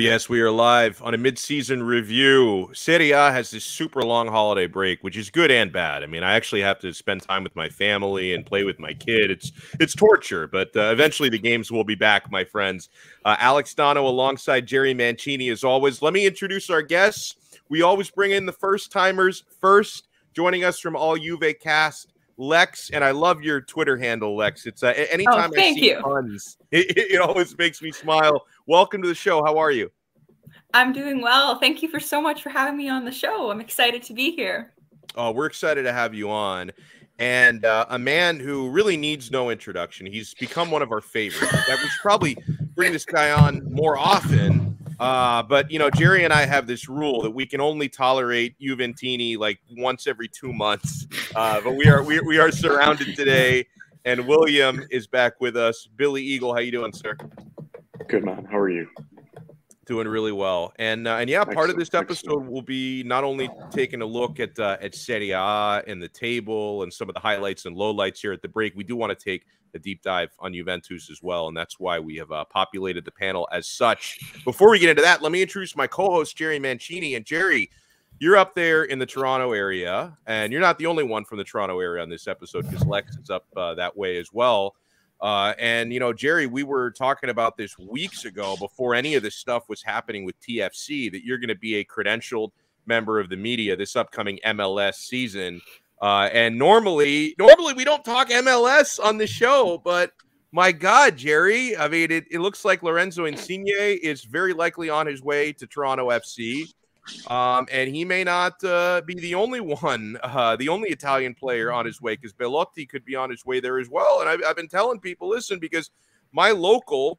yes, we are live on a mid-season review. Serie A has this super long holiday break, which is good and bad. I mean, I actually have to spend time with my family and play with my kid. It's it's torture, but uh, eventually the games will be back, my friends. Uh, Alex Dono alongside Jerry Mancini, as always. Let me introduce our guests. We always bring in the first timers first. Joining us from All Juve Cast, Lex, and I love your Twitter handle, Lex. It's uh, anytime oh, I see you. puns, it, it always makes me smile. Welcome to the show. How are you? I'm doing well. Thank you for so much for having me on the show. I'm excited to be here. Oh, we're excited to have you on. And uh, a man who really needs no introduction. He's become one of our favorites. We should probably bring this guy on more often. Uh, but you know, Jerry and I have this rule that we can only tolerate Juventini like once every two months. Uh, but we are we, we are surrounded today, and William is back with us. Billy Eagle, how you doing, sir? Good man. How are you? Doing really well, and uh, and yeah, part excellent, of this episode excellent. will be not only taking a look at uh, at Serie A and the table and some of the highlights and lowlights here at the break. We do want to take a deep dive on Juventus as well, and that's why we have uh, populated the panel as such. Before we get into that, let me introduce my co-host Jerry Mancini. And Jerry, you're up there in the Toronto area, and you're not the only one from the Toronto area on this episode because Lex is up uh, that way as well. Uh, and you know, Jerry, we were talking about this weeks ago before any of this stuff was happening with TFC that you're going to be a credentialed member of the media this upcoming MLS season. Uh, and normally, normally we don't talk MLS on the show, but my God, Jerry, I mean, it, it looks like Lorenzo Insigne is very likely on his way to Toronto FC. Um, and he may not uh, be the only one, uh, the only Italian player on his way, because Belotti could be on his way there as well. And I've, I've been telling people, listen, because my local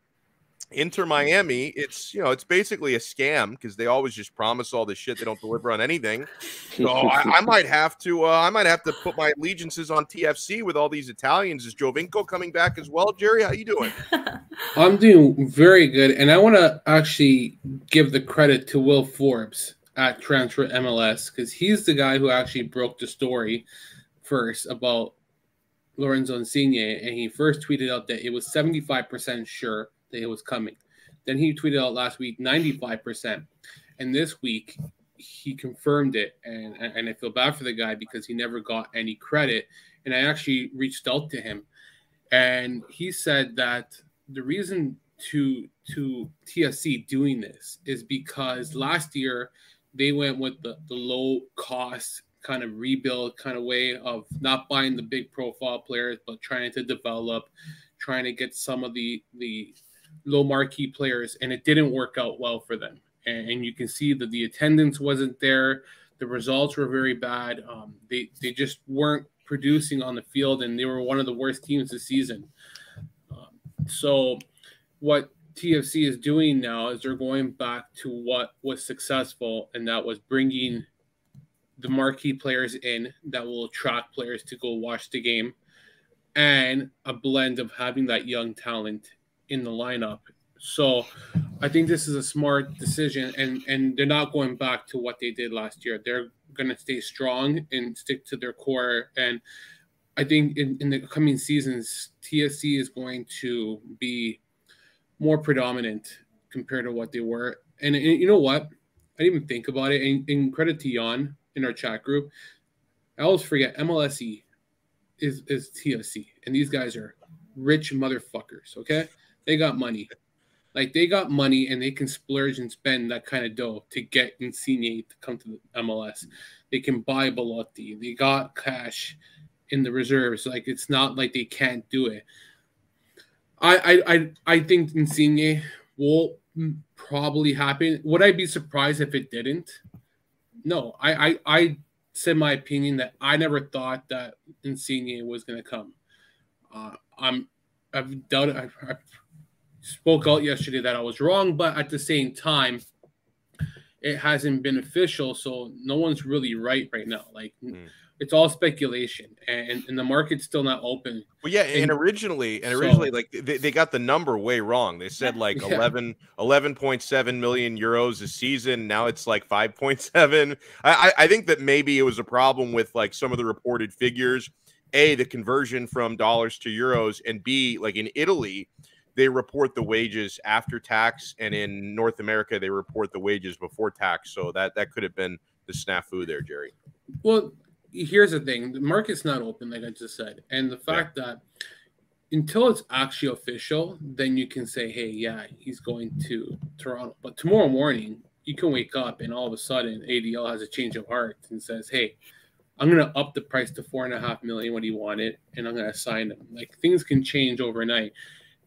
Inter Miami, it's you know, it's basically a scam because they always just promise all this shit. They don't deliver on anything. So I, I, might have to, uh, I might have to put my allegiances on TFC with all these Italians. Is Giovinco coming back as well? Jerry, how you doing? I'm doing very good, and I want to actually give the credit to Will Forbes at Transfer MLS because he's the guy who actually broke the story first about Lorenzo Insigne, and he first tweeted out that it was 75% sure that it was coming. Then he tweeted out last week 95%. And this week he confirmed it. And, and I feel bad for the guy because he never got any credit. And I actually reached out to him. And he said that the reason to to TFC doing this is because last year they went with the, the low cost kind of rebuild kind of way of not buying the big profile players, but trying to develop, trying to get some of the the low marquee players, and it didn't work out well for them. And, and you can see that the attendance wasn't there. The results were very bad. Um, they they just weren't producing on the field, and they were one of the worst teams this season. Um, so, what TFC is doing now is they're going back to what was successful, and that was bringing the marquee players in that will attract players to go watch the game, and a blend of having that young talent in the lineup. So I think this is a smart decision, and and they're not going back to what they did last year. They're going to stay strong and stick to their core. And I think in, in the coming seasons, TFC is going to be more predominant compared to what they were. And, and you know what? I didn't even think about it. And, and credit to Jan in our chat group. I always forget MLSE is is TFC, and these guys are rich motherfuckers. Okay, they got money. Like they got money and they can splurge and spend that kind of dough to get Insigne to come to the MLS. They can buy Belotti. They got cash in the reserves. Like it's not like they can't do it. I I I, I think Insigne will probably happen. Would I be surprised if it didn't? No. I I, I said my opinion that I never thought that Insigne was going to come. Uh, I'm I've doubted. I've, I've spoke out yesterday that I was wrong, but at the same time, it hasn't been official, so no one's really right right now. Like mm. It's all speculation, and, and the market's still not open. Well, yeah, and, and originally, and originally, so, like they, they got the number way wrong. They said like yeah. 11, 11.7 million euros a season. Now it's like 5.7. I, I think that maybe it was a problem with like some of the reported figures. A, the conversion from dollars to euros, and B, like in Italy, they report the wages after tax, and in North America they report the wages before tax. So that that could have been the snafu there, Jerry. Well, here's the thing: the market's not open, like I just said, and the fact yeah. that until it's actually official, then you can say, "Hey, yeah, he's going to Toronto." But tomorrow morning, you can wake up and all of a sudden ADL has a change of heart and says, "Hey, I'm going to up the price to four and a half million what he wanted, and I'm going to sign him." Like things can change overnight.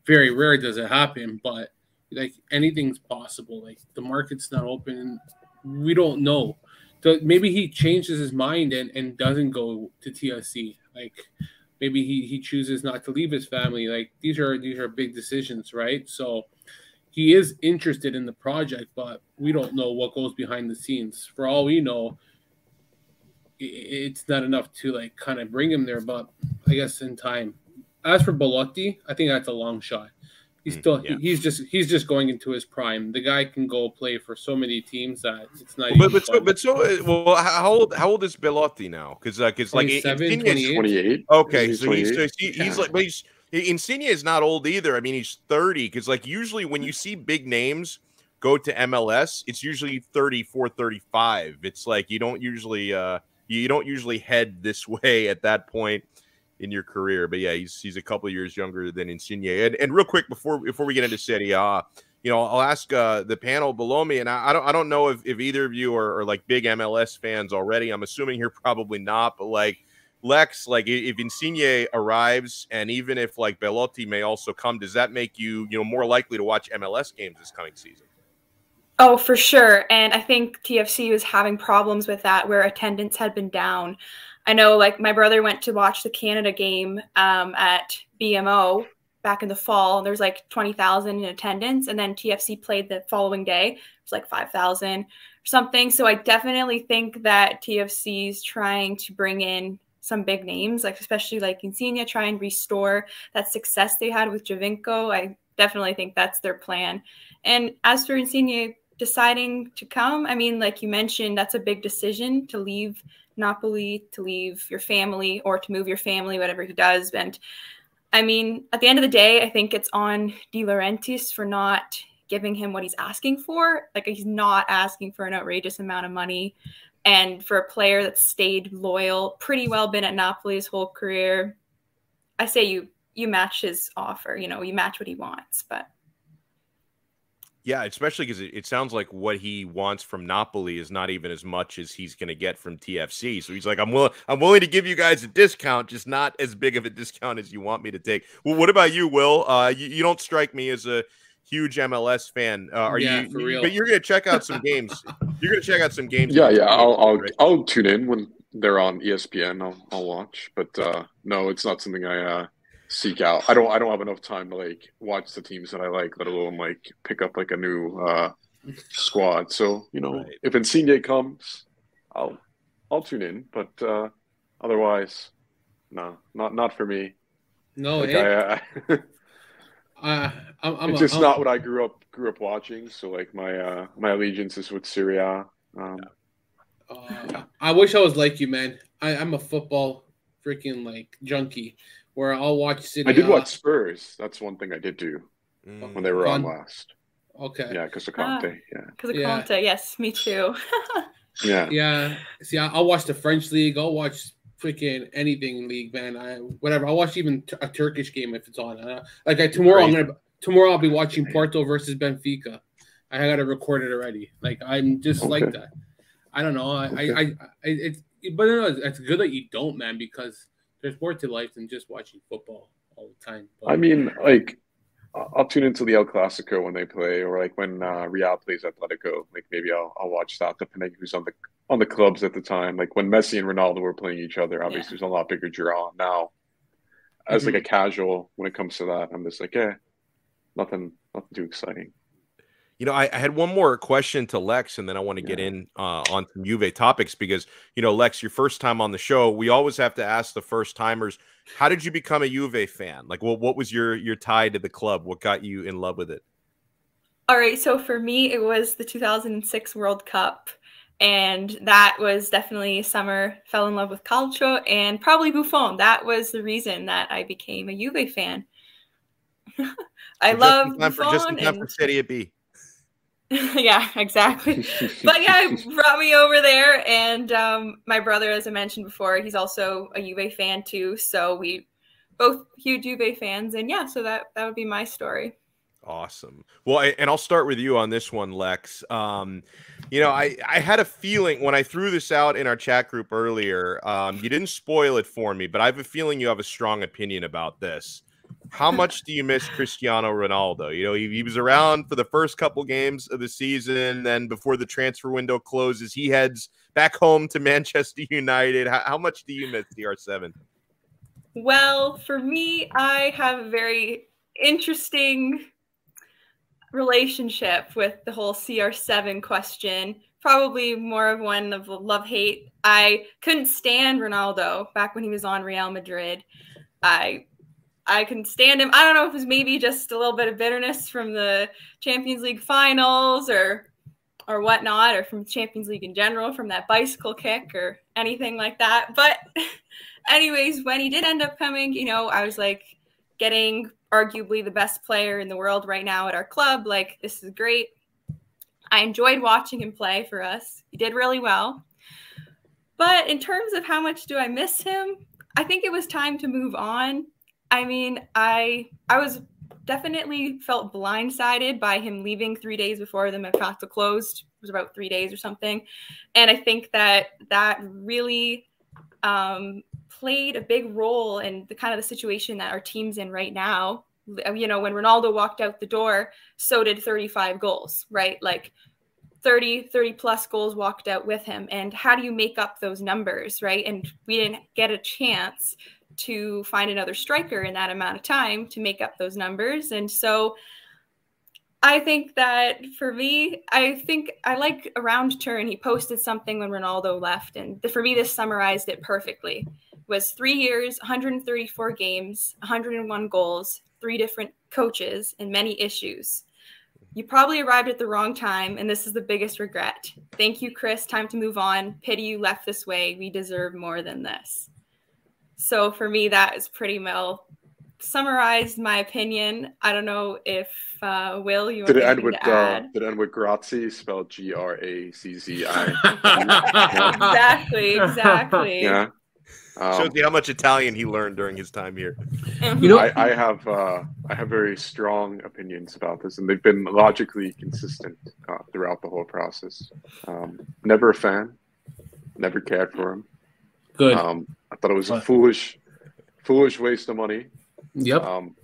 Very rare does it happen, but like anything's possible. Like the market's not open. We don't know. So maybe he changes his mind and, and doesn't go to TFC. Like maybe he, he chooses not to leave his family. Like these are these are big decisions, right? So he is interested in the project, but we don't know what goes behind the scenes. For all we know, it's not enough to like kind of bring him there. But I guess in time. As for Belotti, I think that's a long shot. He's mm, still yeah. he's just he's just going into his prime. The guy can go play for so many teams that it's not. But but so, but so uh, well, how old how old is Belotti now? Because because uh, like 28. Okay, he's so 28. he's so he's, he's like but he's Insigne is not old either. I mean, he's 30 because like usually when you see big names go to MLS, it's usually 34, 35. It's like you don't usually uh you don't usually head this way at that point in your career. But yeah, he's he's a couple years younger than Insigne. And, and real quick before before we get into Serie A, you know, I'll ask uh, the panel below me, and I, I, don't I don't know if, if either of you are, are like big MLS fans already. I'm assuming you're probably not, but like Lex, like if Insigne arrives, and even if like Belotti may also come, does that make you you know more likely to watch MLS games this coming season? Oh, for sure. And I think TFC was having problems with that where attendance had been down. I know like my brother went to watch the Canada game um, at BMO back in the fall. There's like 20,000 in attendance. And then TFC played the following day. It was like 5,000 or something. So I definitely think that TFC is trying to bring in some big names, like especially like Insigne, try and restore that success they had with Giovinco. I definitely think that's their plan. And as for Insigne deciding to come, I mean, like you mentioned, that's a big decision to leave – Napoli to leave your family or to move your family, whatever he does. And I mean, at the end of the day, I think it's on De Laurentiis for not giving him what he's asking for. Like he's not asking for an outrageous amount of money. And for a player that's stayed loyal, pretty well been at Napoli his whole career, I say you you match his offer. You know, you match what he wants. But yeah, especially because it, it, sounds like what he wants from Napoli is not even as much as he's going to get from TFC. So he's like, I'm willing, I'm willing to give you guys a discount, just not as big of a discount as you want me to take. Well, what about you, Will? Uh, you, you don't strike me as a huge MLS fan. Uh, are yeah, you? you but you're going to check out some games. You're going to check out some games. Yeah, yeah. I'll, I'll, right? I'll tune in when they're on ESPN. I'll, I'll watch. But uh, no, it's not something I uh, seek out. I don't I don't have enough time to like watch the teams that I like, let alone like pick up like a new uh squad. So, you know, right. if Insigne comes, I'll I'll tune in, but uh otherwise no, not not for me. No, like, it, I, I, I'm, I'm, it's just I'm, not what I grew up grew up watching. So like my uh my allegiance is with Serie A. Um, uh, I wish I was like you, man. I, I'm a football freaking like junkie where I'll watch City. I did watch Spurs. That's one thing I did do mm. when they were on last. Okay. Yeah, because of Conte. Ah, yeah. Because of yeah. Conte. Yes, me too. yeah. Yeah. See, I'll watch the French league. I'll watch freaking anything league, man. I whatever. I'll watch even a Turkish game if it's on. Uh, like I, tomorrow, Great. I'm gonna tomorrow I'll be watching Porto versus Benfica. I got to record it already. Like I'm just okay. like that. I don't know. I, okay. I, I, I, it's but no, it's good that you don't, man, because there's more to life than just watching football all the time. But, I mean, like I'll tune into the El Clasico when they play, or like when uh, Real plays Atletico. Like maybe I'll I'll watch that depending who's on the on the clubs at the time. Like when Messi and Ronaldo were playing each other, obviously yeah. there's a lot bigger draw now. As mm-hmm. like a casual, when it comes to that, I'm just like, yeah, nothing, nothing too exciting. You know, I, I, had one more question to Lex, and then I want to yeah. get in uh, on some Juve topics because you know, Lex, your first time on the show, we always have to ask the first timers, how did you become a Juve fan? Like, well, what was your your tie to the club? What got you in love with it? All right, so for me, it was the 2006 World Cup, and that was definitely summer. Fell in love with Calcio and probably Buffon. That was the reason that I became a Juve fan. I For love just in time for just in Buffon time and- for Serie B. yeah, exactly. but yeah, it brought me over there, and um, my brother, as I mentioned before, he's also a Juve fan too. So we both huge Juve fans, and yeah, so that that would be my story. Awesome. Well, I, and I'll start with you on this one, Lex. Um, you know, I I had a feeling when I threw this out in our chat group earlier. Um, you didn't spoil it for me, but I have a feeling you have a strong opinion about this. How much do you miss Cristiano Ronaldo? You know, he, he was around for the first couple games of the season. Then before the transfer window closes, he heads back home to Manchester United. How, how much do you miss CR7? Well, for me, I have a very interesting relationship with the whole CR7 question. Probably more of one of love hate. I couldn't stand Ronaldo back when he was on Real Madrid. I I couldn't stand him. I don't know if it was maybe just a little bit of bitterness from the Champions League finals or or whatnot, or from Champions League in general, from that bicycle kick or anything like that. But anyways, when he did end up coming, you know, I was like getting arguably the best player in the world right now at our club. Like, this is great. I enjoyed watching him play for us. He did really well. But in terms of how much do I miss him, I think it was time to move on. I mean, I I was definitely felt blindsided by him leaving three days before the Mercato closed. It was about three days or something, and I think that that really um, played a big role in the kind of the situation that our team's in right now. You know, when Ronaldo walked out the door, so did 35 goals, right? Like 30, 30 plus goals walked out with him. And how do you make up those numbers, right? And we didn't get a chance to find another striker in that amount of time to make up those numbers. And so I think that for me, I think I like around turn. He posted something when Ronaldo left, and for me, this summarized it perfectly. Was three years, 134 games, 101 goals, three different coaches, and many issues. You probably arrived at the wrong time, and this is the biggest regret. Thank you, Chris. Time to move on. Pity you left this way. We deserve more than this. So for me, that is pretty well summarized my opinion. I don't know if uh, Will you Did want it end with to uh, add? did it end with Grazie spelled G R A C Z I? exactly, exactly. yeah. Um, Shows you how much Italian he learned during his time here. Mhm. You know- I, I have uh, I have very strong opinions about this, and they've been logically consistent uh, throughout the whole process. Um, never a fan, never cared for him. Good. Um, I thought it was a foolish, foolish waste of money. yep. Um,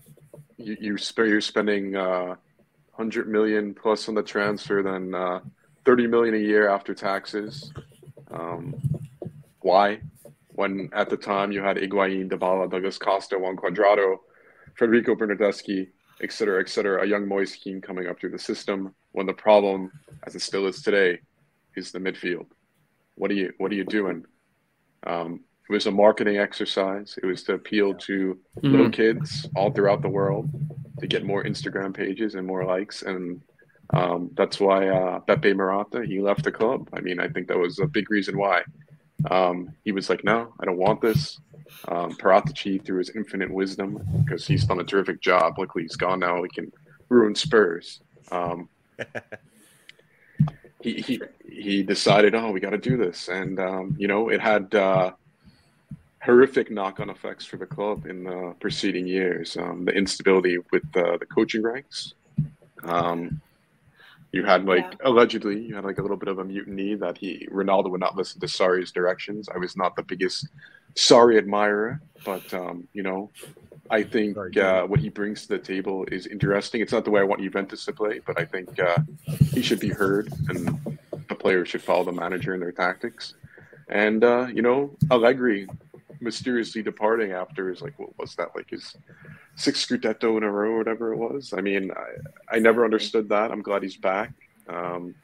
you you sp- you're spending uh, hundred million plus on the transfer, then uh, thirty million a year after taxes. Um, why? When at the time you had Higuain, Dybala, Douglas Costa, Juan Cuadrado, Federico Bernardeschi, et cetera, et cetera, a young Moise Kean coming up through the system. When the problem, as it still is today, is the midfield. What are you What are you doing? Um, it was a marketing exercise. It was to appeal to little Mhm. kids all throughout the world to get more Instagram pages and more likes, and um, that's why uh, Beppe Marotta he left the club. I mean, I think that was a big reason why. Um, he was like, "No, I don't want this." Um, Paratici, through his infinite wisdom, because he's done a terrific job. Luckily, he's gone now. He can ruin Spurs. Um, he, he he decided, oh, we got to do this, and um, you know, it had uh, horrific knock-on effects for the club in the preceding years. Um, the instability with uh, the coaching ranks. Um, you had like Yeah. allegedly, you had like a little bit of a mutiny that he Ronaldo would not listen to Sarri's directions. I was not the biggest Sarri admirer, but um, you know, I think Very uh, what he brings to the table is interesting. It's not the way I want Juventus to play, but I think uh, he should be heard, and the players should follow the manager and their tactics. And uh, you know, Allegri mysteriously departing after his like what was that like his sixth Scudetto in a row or whatever it was. I mean, I, I never understood that. I'm glad he's back. Um,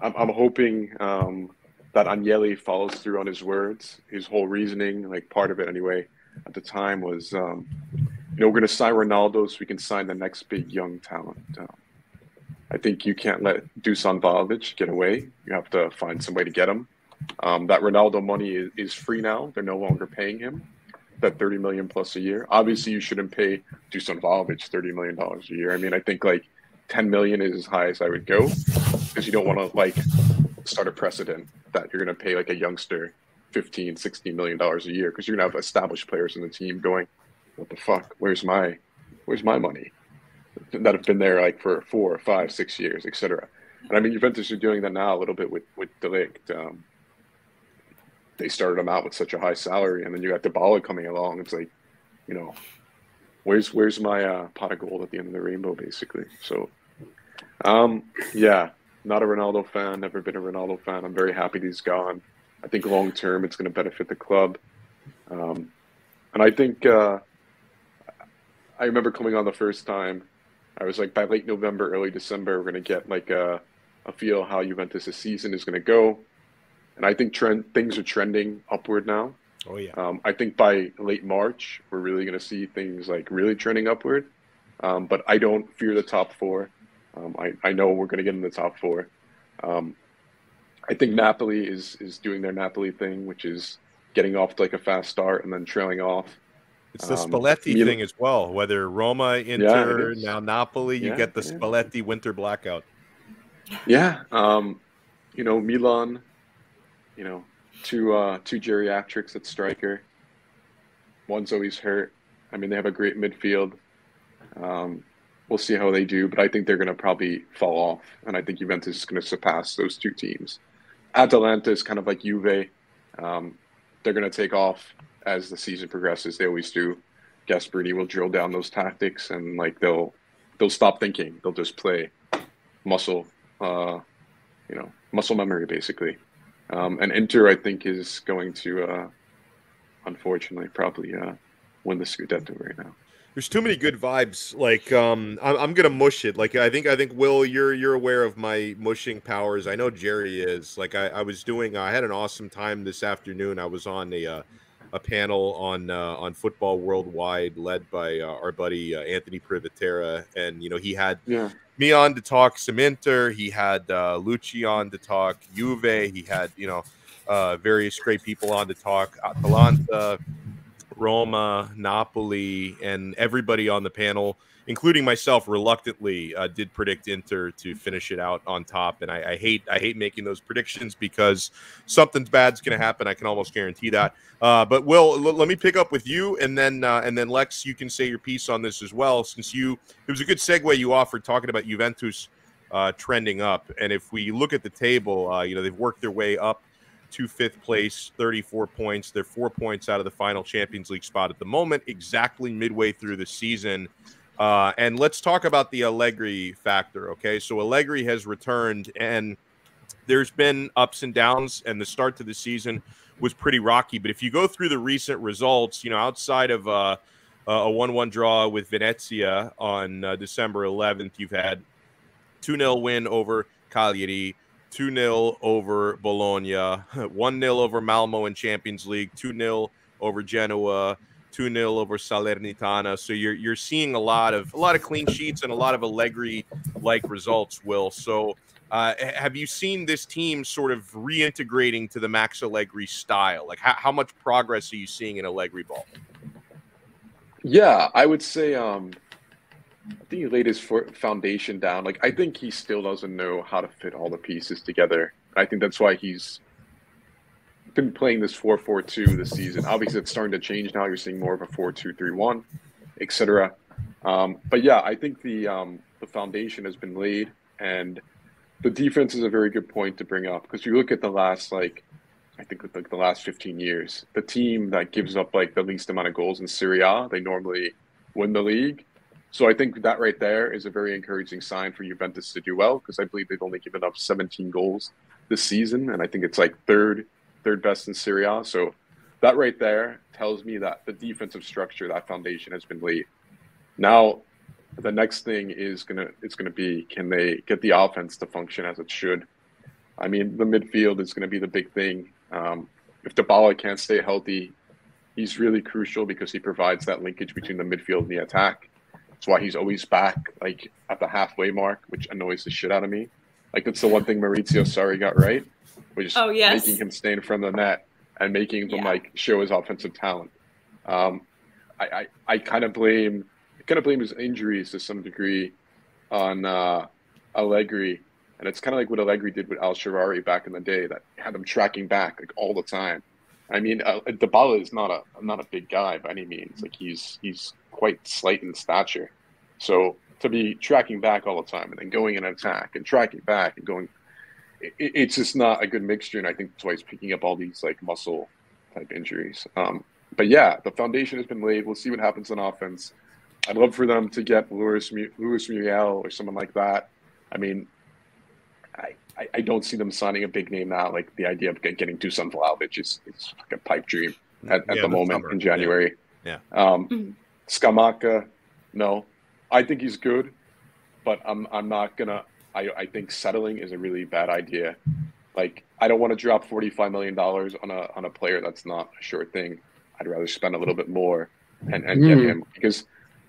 I'm, I'm hoping um, that Agnelli follows through on his words. His whole reasoning, like part of it anyway, at the time was, um, you know, we're going to sign Ronaldo so we can sign the next big young talent. Um, I think you can't let Dusan Vlahovic get away. You have to find some way to get him. Um, that Ronaldo money is, is free now. They're no longer paying him. that 30 million plus a year. Obviously, you shouldn't pay Dusan Vlahovic 30 million dollars a year. I mean, I think like 10 million is as high as I would go because you don't want to like start a precedent that you're going to pay like a youngster 15, 16 million dollars a year because you're going to have established players in the team going, what the fuck? Where's my, where's my money? That have been there like for four, five, six years, etc. And I mean, Juventus are doing that now a little bit with with De Ligt. Um, they started him out with such a high salary, and then you got Dybala coming along. It's like, you know, where's where's my uh, pot of gold at the end of the rainbow, basically. So, um, yeah, not a Ronaldo fan. Never been a Ronaldo fan. I'm very happy he's gone. I think long term it's going to benefit the club, um, and I think uh, I remember coming on the first time. I was like, by late November, early December, we're going to get like a, a feel how Juventus' season is going to go and I think trend things are trending upward now. Oh yeah. Um, I think by late March we're really going to see things like really trending upward. Um, but I don't fear the top four. Um, I I know we're going to get in the top four. Um, I think Napoli is is doing their Napoli thing, which is getting off to like a fast start and then trailing off. It's the um, Spalletti Mil- thing as well. Whether Roma, Inter, yeah, now Napoli, you yeah, get the yeah. Spalletti winter blackout. Yeah, um, you know Milan you know, two uh, two geriatrics at striker. One's always hurt. I mean, they have a great midfield. Um, we'll see how they do, but I think they're going to probably fall off, and I think Juventus is going to surpass those two teams. Atalanta is kind of like Juve. Um, they're going to take off as the season progresses. They always do. Gasperini will drill down those tactics, and like they'll they'll stop thinking. They'll just play muscle, uh, you know, muscle memory basically. Um, and Inter, I think, is going to, uh, unfortunately, probably uh, win the Scudetto right now. There's too many good vibes. Like, um, I'm, I'm gonna mush it. Like, I think, I think, Will, you're you're aware of my mushing powers. I know Jerry is. Like, I, I was doing. I had an awesome time this afternoon. I was on a uh, a panel on uh, on football worldwide, led by uh, our buddy uh, Anthony Privatera, and you know he had yeah me on to talk some Inter. He had uh, Lucci on to talk Juve. He had you know uh, various great people on to talk Atalanta, Roma, Napoli, and everybody on the panel including myself, reluctantly uh, did predict Inter to finish it out on top. And I, I hate I hate making those predictions because something bad's going to happen. I can almost guarantee that. Uh, but Will, l- let me pick up with you, and then uh, and then Lex, you can say your piece on this as well, since you it was a good segue you offered talking about Juventus uh, trending up. And if we look at the table, uh, you know they've worked their way up to fifth place, 34 points. They're four points out of the final Champions League spot at the moment, exactly midway through the season. Uh, and let's talk about the Allegri factor. Okay, so Allegri has returned, and there's been ups and downs, and the start to the season was pretty rocky. But if you go through the recent results, you know, outside of uh, a one-one draw with Venezia on uh, December 11th, you've had two 0 win over Cagliari. 2 0 over Bologna, 1 0 over Malmo in Champions League, 2 0 over Genoa, 2 0 over Salernitana. So you're you're seeing a lot of a lot of clean sheets and a lot of Allegri like results, Will. So uh, have you seen this team sort of reintegrating to the Max Allegri style? Like how, how much progress are you seeing in Allegri ball? Yeah, I would say um, I think he laid his foundation down. Like I think he still doesn't know how to fit all the pieces together. I think that's why he's been playing this 4-4-2 this season. Obviously, it's starting to change now. You're seeing more of a 4-2-3-1, etc. Um, but yeah, I think the um, the foundation has been laid, and the defense is a very good point to bring up because you look at the last like I think like the last 15 years, the team that gives up like the least amount of goals in Serie A, they normally win the league. So I think that right there is a very encouraging sign for Juventus to do well because I believe they've only given up 17 goals this season, and I think it's like third third best in Serie A. So that right there tells me that the defensive structure, that foundation has been laid. Now, the next thing is gonna it's gonna be can they get the offense to function as it should? I mean, the midfield is gonna be the big thing. Um, if Dybala can't stay healthy, he's really crucial because he provides that linkage between the midfield and the attack. That's why he's always back, like at the halfway mark, which annoys the shit out of me. Like that's the one thing Maurizio Sarri got right was oh, yes. making him stand in front of the net and making him yeah. like show his offensive talent. Um, I, I, I kind of blame kind of blame his injuries to some degree on uh, Allegri, and it's kind of like what Allegri did with Al Shaarawy back in the day that had him tracking back like all the time. I mean, uh, Dybala is not a not a big guy by any means. Like he's he's quite slight in stature, so to be tracking back all the time and then going in attack and tracking back and going, it, it's just not a good mixture. And I think that's why he's picking up all these like muscle type injuries. Um, but yeah, the foundation has been laid. We'll see what happens on offense. I'd love for them to get Luis Luis Muriel or someone like that. I mean, I, I, don't see them signing a big name now. Like the idea of getting Dusan Vlahovic is it's like a pipe dream at, at yeah, the moment summer. in January. Yeah. yeah. Um, mm-hmm. Scamacca, no, I think he's good, but I'm I'm not gonna. I I think settling is a really bad idea. Like I don't want to drop forty five million dollars on a on a player that's not a sure thing. I'd rather spend a little bit more and, and mm. get him because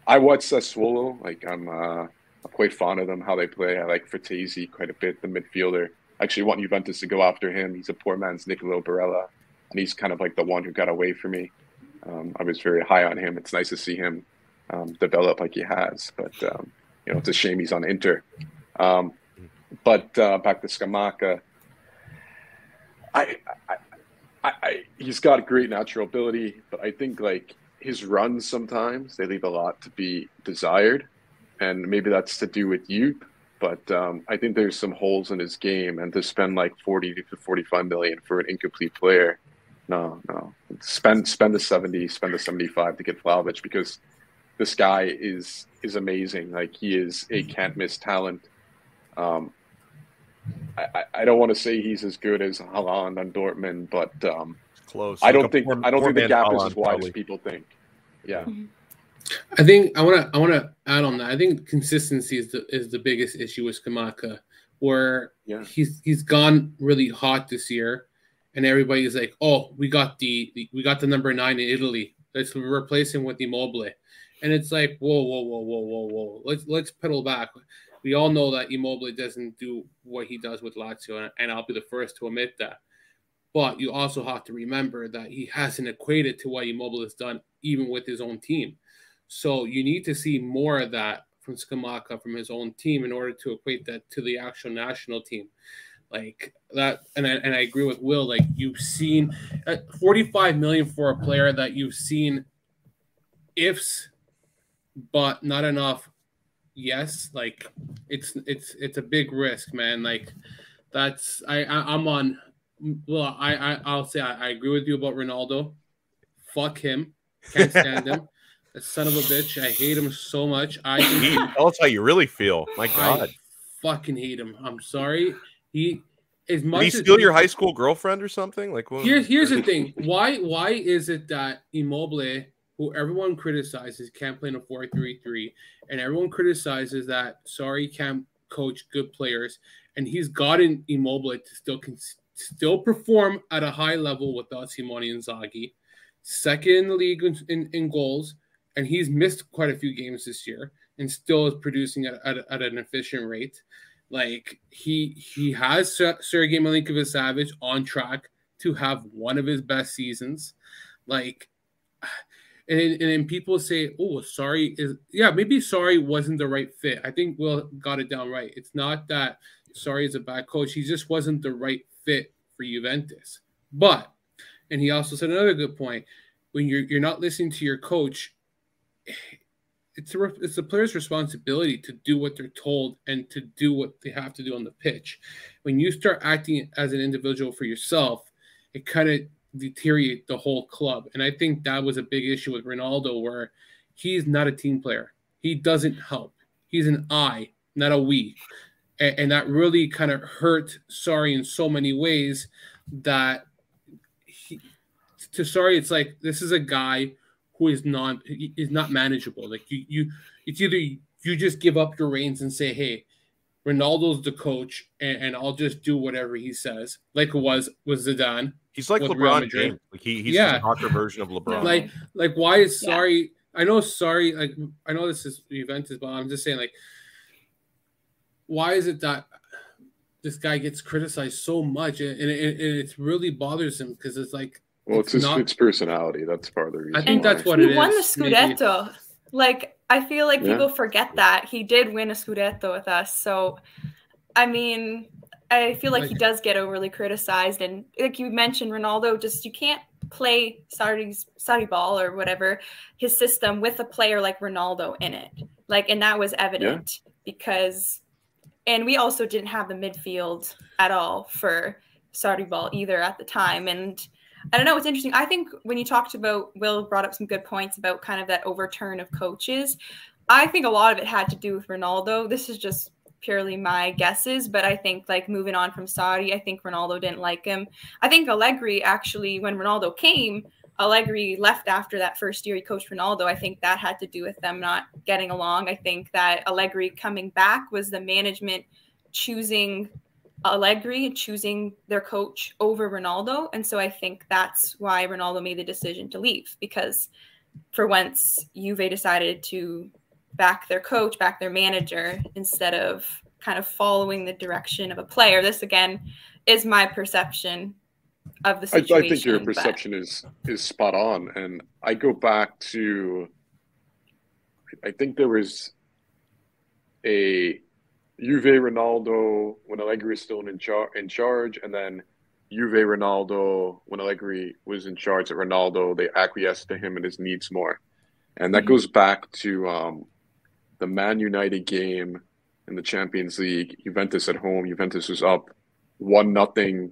I watch Sassuolo. Like I'm, uh, I'm quite fond of them how they play. I like Frattesi quite a bit, the midfielder. I actually want Juventus to go after him. He's a poor man's Nicolo Barella, and he's kind of like the one who got away from me. Um, I was very high on him. It's nice to see him um, develop like he has, but um, you know it's a shame he's on Inter. Um, but uh, back to Scamacca, I, I, I, I, he's got great natural ability, but I think like his runs sometimes they leave a lot to be desired, and maybe that's to do with youth. But um, I think there's some holes in his game, and to spend like 40 to 45 million for an incomplete player, no, no. Spend spend the 70, spend the 75 to get Vlahovic because this guy is is amazing. Like he is a can't miss talent. Um, I, I don't want to say he's as good as Haaland on Dortmund, but um, close. I don't like think poor, I don't think the gap is as wide probably. as people think. Yeah. Mm-hmm. I think I want to I want to add on that. I think consistency is the is the biggest issue with Scamacca, where yeah. he's he's gone really hot this year, and everybody's like, "Oh, we got the, the we got the number nine in Italy. Let's replace him with Immobile," and it's like, "Whoa, whoa, whoa, whoa, whoa, whoa! Let's let's pedal back." We all know that Immobile doesn't do what he does with Lazio, and I'll be the first to admit that. But you also have to remember that he hasn't equated to what Immobile has done, even with his own team. So you need to see more of that from Scamacca from his own team in order to equate that to the actual national team. Like that, and I, and I agree with Will. Like you've seen uh, 45 million for a player that you've seen ifs, but not enough yes. Like it's it's it's a big risk, man. Like that's I, I am on. Well, I, I I'll say I, I agree with you about Ronaldo. Fuck him. Can't stand him. son of a bitch. I hate him so much. I tell us how you really feel. My God, I fucking hate him. I'm sorry. He as much. Did he steal your high school girlfriend or something? Like, well, here's here's the thing. Why why is it that Immobile, who everyone criticizes, can't play in a four three three, and everyone criticizes that Sarri can't coach good players, and he's gotten Immobile to still can still perform at a high level without Simone Inzaghi, second in the league in, in, in goals and he's missed quite a few games this year and still is producing at, at, at an efficient rate. Like he he has Sergej Milinkovic-Savic on track to have one of his best seasons. Like and, and then people say, oh, Sarri is yeah, maybe Sarri wasn't the right fit. I think Will got it down right. It's not that Sarri is a bad coach. He just wasn't the right fit for Juventus. But and he also said another good point. When you're you're not listening to your coach, it's a, it's the player's responsibility to do what they're told and to do what they have to do on the pitch. When you start acting as an individual for yourself, it kind of deteriorate the whole club. And I think that was a big issue with Ronaldo, where he's not a team player. He doesn't help. He's an I, not a we. And, and that really kind of hurt Sarri in so many ways that he, to Sarri, it's like this is a guy who is not is not manageable. Like you, you, it's either you just give up your reins and say, "Hey, Ronaldo's the coach, and, and I'll just do whatever he says," like it was with Zidane. He's like LeBron James. Like he, he's yeah. a hotter version of LeBron. Like, like why is yeah. Sarri? I know Sarri. Like I know this is Juventus, but I'm just saying, like, why is it that this guy gets criticized so much, and, and, and it's really bothersome because it's like Well, it's, it's, not, it's personality. That's part of the reason. I think why. that's what it is. He won the Scudetto. Maybe. Like I feel like yeah. people forget that he did win a Scudetto with us. So, I mean, I feel like he does get overly criticized, and like you mentioned, Ronaldo just you can't play Sarri's Sarri ball or whatever his system with a player like Ronaldo in it. Like, and that was evident yeah. because, and we also didn't have the midfield at all for Sarri ball either at the time, and I don't know. It's interesting. I think when you talked about Will brought up some good points about kind of that overturn of coaches. I think a lot of it had to do with Ronaldo. This is just purely my guesses, but I think like moving on from Sarri, I think Ronaldo didn't like him. I think Allegri actually, when Ronaldo came, Allegri left after that first year he coached Ronaldo. I think that had to do with them not getting along. I think that Allegri coming back was the management choosing Allegri choosing their coach over Ronaldo. And so I think that's why Ronaldo made the decision to leave because for once Juve decided to back their coach, back their manager instead of kind of following the direction of a player. This again is my perception of the situation. I, I think your perception but... is is spot on. And I go back to I think there was a Juve Ronaldo when Allegri was still in, char- in charge, and then Juve Ronaldo when Allegri was in charge at Ronaldo, they acquiesced to him and his needs more, and that mm-hmm. goes back to um, the Man United game in the Champions League. Juventus at home. Juventus was up one nothing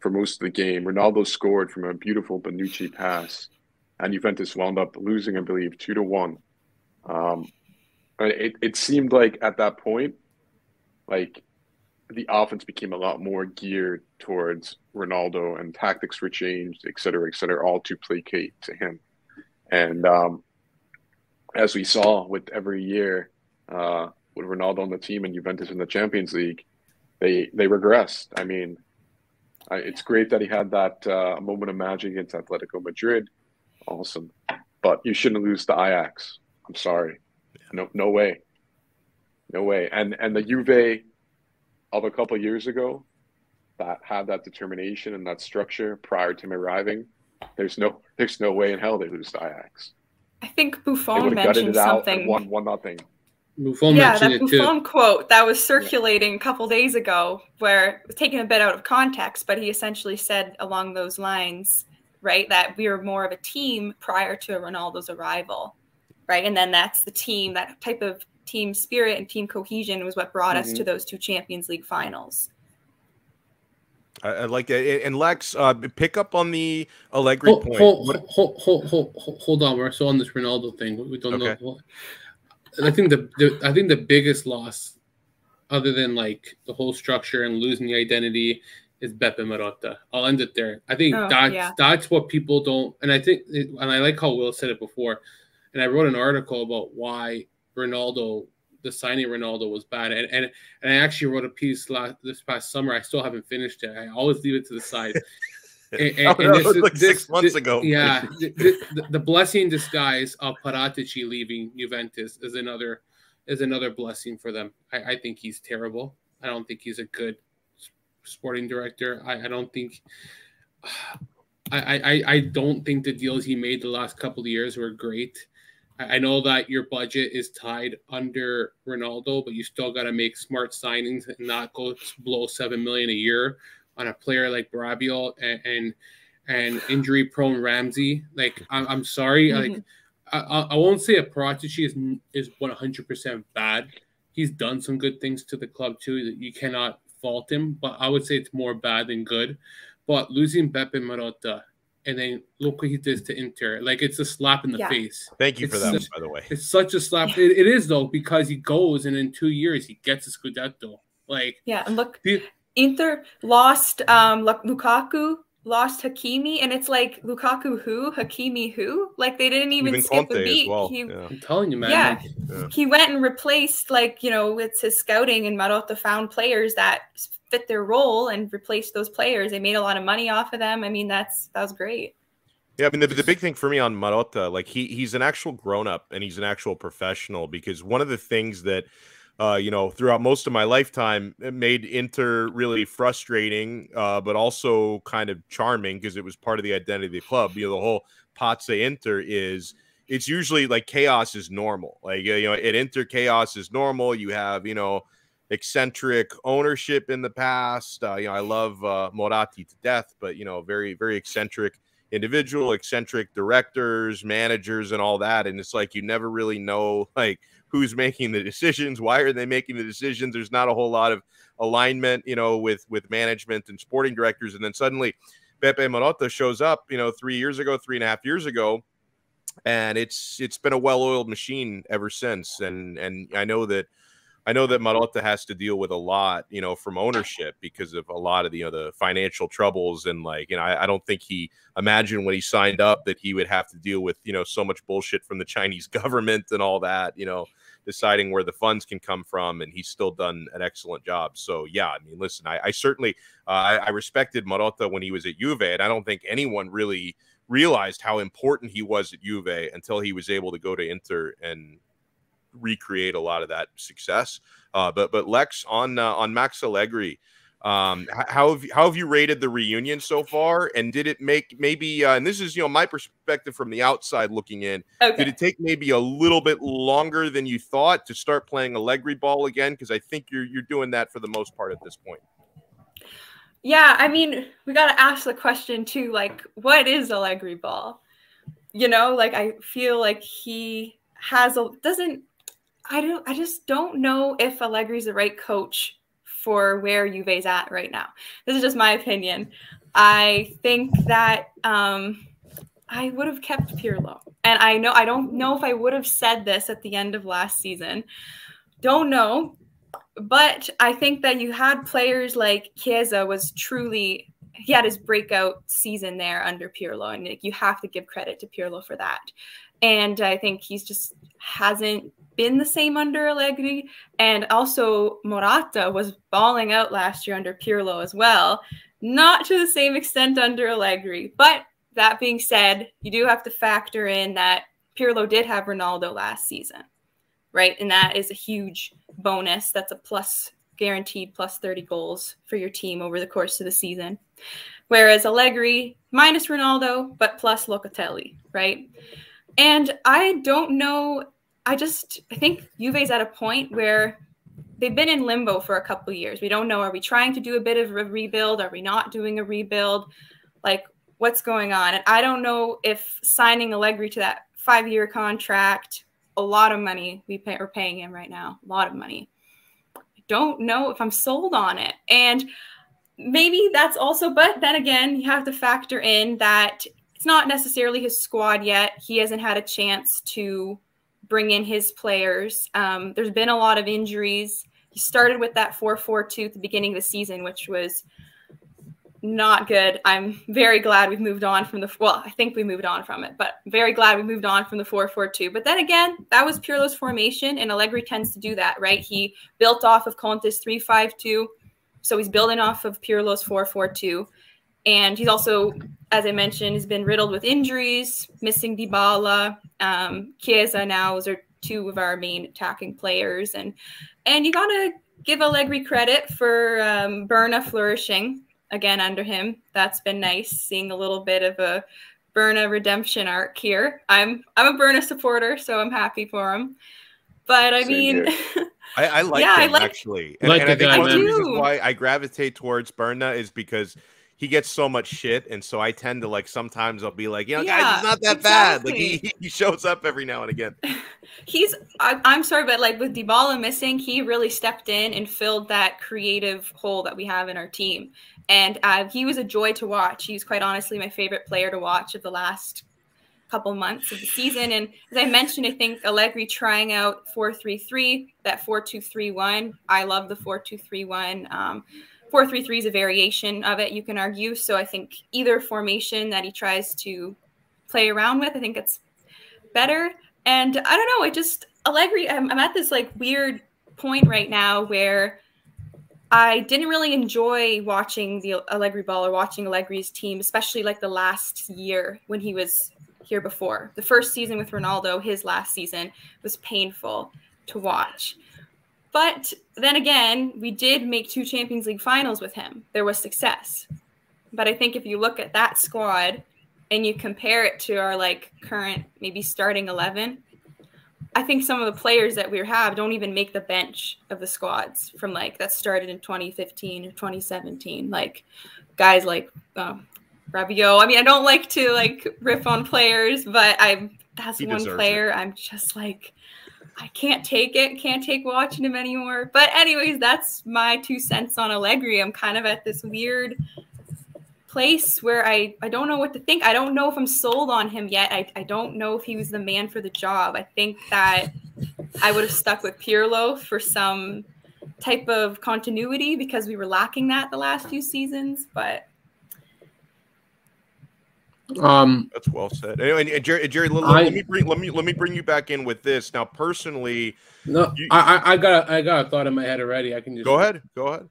for most of the game. Ronaldo scored from a beautiful Bonucci pass, and Juventus wound up losing, I believe, two to one. Um, it, it seemed like at that point like the offense became a lot more geared towards Ronaldo and tactics were changed, et cetera, et cetera, all to placate to him. And um, as we saw with every year uh, with Ronaldo on the team and Juventus in the Champions League, they they regressed. I mean, I, it's great that he had that uh, moment of magic against Atletico Madrid, awesome. But you shouldn't lose to Ajax. I'm sorry, no no way. No way. And and the Juve of a couple of years ago that had that determination and that structure prior to him arriving, there's no there's no way in hell they lose to Ajax. I think Buffon mentioned something. one one nothing. Buffon yeah, that Buffon quote that was circulating yeah. a couple days ago, where it was taken a bit out of context, but he essentially said along those lines, right, that we were more of a team prior to Ronaldo's arrival, right, and then that's the team, that type of team spirit and team cohesion was what brought mm-hmm. us to those two Champions League finals. I, I like that. And Lex, uh, pick up on the Allegri hold, point. Hold, hold, hold, hold, hold, on. We're still on this Ronaldo thing. We don't okay. know. I think the, the I think the biggest loss, other than like the whole structure and losing the identity, is Beppe Marotta. I'll end it there. I think oh, that's yeah. that's what people don't. And I think, and I like how Will said it before. And I wrote an article about why Ronaldo, the signing Ronaldo was bad. And and, and I actually wrote a piece last, this past summer. I still haven't finished it. I always leave it to the side. and, and, oh, this, like this, six months this, ago. Yeah, the, the, blessing disguise of Paratici leaving Juventus is another is another blessing for them. I, I, think he's terrible. I don't think he's a good sporting director. I, I don't think. I, I, I don't think the deals he made the last couple of years were great. I know that your budget is tied under Ronaldo, but you still got to make smart signings and not go below seven million a year on a player like Rabiot and and, and injury prone Ramsey. Like I'm, I'm sorry, mm-hmm. like I, I won't say a Paratici is is 100 percent bad. He's done some good things to the club too. That you cannot fault him, but I would say it's more bad than good. But losing Beppe Marotta and then look what he did to Inter. Like it's a slap in the yeah. face. Thank you it's for that, such, by the way. It's such a slap. It, it is though because he goes and in two years he gets a scudetto. Like yeah, and look, the, Inter lost um Lukaku, lost Hakimi, and it's like Lukaku who, Hakimi who? Like they didn't even, even skip Conte a beat. Well. He, yeah. I'm telling you, man. Yeah. yeah. he went and replaced like you know it's his scouting and Marotta found players that fit their role and replaced those players. They made a lot of money off of them. I mean, that's that was great. Yeah, I mean the, the big thing for me on Marotta, like he he's an actual grown up and he's an actual professional because one of the things that uh, you know, throughout most of my lifetime, it made Inter really frustrating, uh, but also kind of charming because it was part of the identity of the club. You know, the whole Pazza Inter is it's usually like chaos is normal. Like you know, at Inter chaos is normal. You have you know eccentric ownership in the past. Uh, you know, I love uh, Moratti to death, but you know, very very eccentric individual, eccentric directors, managers, and all that. And it's like you never really know like who's making the decisions, why are they making the decisions. There's not a whole lot of alignment, you know, with with management and sporting directors, and then suddenly Beppe Marotta shows up, you know, three years ago, three and a half years ago, and it's it's been a well-oiled machine ever since. And and I know that I know that Marotta has to deal with a lot, you know, from ownership because of a lot of the you know the financial troubles and like, you know, I, I, don't think he imagined when he signed up that he would have to deal with you know so much bullshit from the Chinese government and all that, you know, deciding where the funds can come from, and he's still done an excellent job. So yeah, I mean, listen, I, I certainly uh, I, I respected Marotta when he was at Juve, and I don't think anyone really realized how important he was at Juve until he was able to go to Inter and recreate a lot of that success. Uh, but but Lex on uh, on Max Allegri, um, how have you, how have you rated the reunion so far? And did it make maybe? Uh, and this is you know my perspective from the outside looking in. Okay. Did it take maybe a little bit longer than you thought to start playing Allegri ball again? Because I think you're you're doing that for the most part at this point. Yeah, I mean, we got to ask the question too. Like, what is Allegri ball? You know, like I feel like he has a doesn't I don't I just don't know if Allegri's the right coach for where Juve's at right now. This is just my opinion. I think that um, I would have kept Pirlo. And I know I don't know if I would have said this at the end of last season. Don't know. But I think that you had players like Chiesa was truly he had his breakout season there under Pirlo, and like, you have to give credit to Pirlo for that. And I think he's just hasn't been the same under Allegri. And also, Morata was balling out last year under Pirlo as well. Not to the same extent under Allegri. But that being said, you do have to factor in that Pirlo did have Ronaldo last season, right? And that is a huge bonus. That's a plus guaranteed plus 30 goals for your team over the course of the season. Whereas Allegri minus Ronaldo, but plus Locatelli, right? And I don't know I just I think Juve's at a point where they've been in limbo for a couple years. We don't know are we trying to do a bit of a rebuild? Are we not doing a rebuild? Like what's going on? And I don't know if signing Allegri to that 5-year contract, a lot of money we pay, are paying him right now, a lot of money. I don't know if I'm sold on it. And maybe that's also but then again, you have to factor in that it's not necessarily his squad yet. He hasn't had a chance to bring in his players. Um, there's been a lot of injuries. He started with that 4-4-2 at the beginning of the season, which was not good. I'm very glad we've moved on from the well, I think we moved on from it, but very glad we moved on from the 4-4-2. But then again, that was Pirlo's formation, and Allegri tends to do that, right? He built off of Conte's 3-5-2, so he's building off of Pirlo's 4-4-2. And he's also, as I mentioned, has been riddled with injuries, missing Dybala, um, Chiesa now. Those are two of our main attacking players. And and you gotta give Allegri credit for um, Berna flourishing again under him. That's been nice seeing a little bit of a Berna redemption arc here. I'm I'm a Berna supporter, so I'm happy for him. But I Same mean, I, I, like yeah, him I like, actually, and, like and I think one of the reasons why I gravitate towards Berna is because he gets so much shit, and so I tend to like sometimes I'll be like, you know, yeah, guys, it's not that exactly. bad. Like he, he shows up every now and again. He's I, am sorry, but like with Dybala missing, he really stepped in and filled that creative hole that we have in our team, and uh, he was a joy to watch. He's quite honestly my favorite player to watch of the last couple months of the season. And as I mentioned, I think Allegri trying out four three three that four two three one. I love the four two three one. Um, Four three three is a variation of it, you can argue. So I think either formation that he tries to play around with, I think it's better. And I don't know, I just Allegri, I'm, I'm at this like weird point right now where I didn't really enjoy watching the Allegri ball or watching Allegri's team, especially like the last year when he was here before. The first season with Ronaldo, his last season, was painful to watch. But then again, we did make two Champions League finals with him. There was success. But I think if you look at that squad and you compare it to our like current maybe starting 11, I think some of the players that we have don't even make the bench of the squads from like that started in 2015 or 2017. Like guys like um, Rabiot. I mean, I don't like to like riff on players, but I'm that's he one player it. I'm just like I can't take it, can't take watching him anymore. But anyways, that's my two cents on Allegri. I'm kind of at this weird place where I, I don't know what to think. I don't know if I'm sold on him yet. I, I don't know if he was the man for the job. I think that I would have stuck with Pirlo for some type of continuity because we were lacking that the last few seasons. But um, that's well said. Anyway, and Jerry, Jerry let, I, let, me bring let me let me bring you back in with this now. Personally, no, you, I I got I got a thought in my head already. I can just go ahead. Go ahead.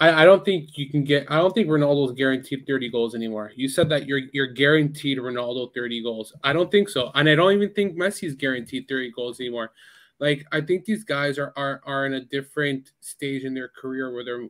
I, I don't think you can get. I don't think Ronaldo's guaranteed 30 goals anymore. You said that you're you're guaranteed Ronaldo 30 goals. I don't think so, and I don't even think Messi's guaranteed 30 goals anymore. Like I think these guys are are are in a different stage in their career where they're.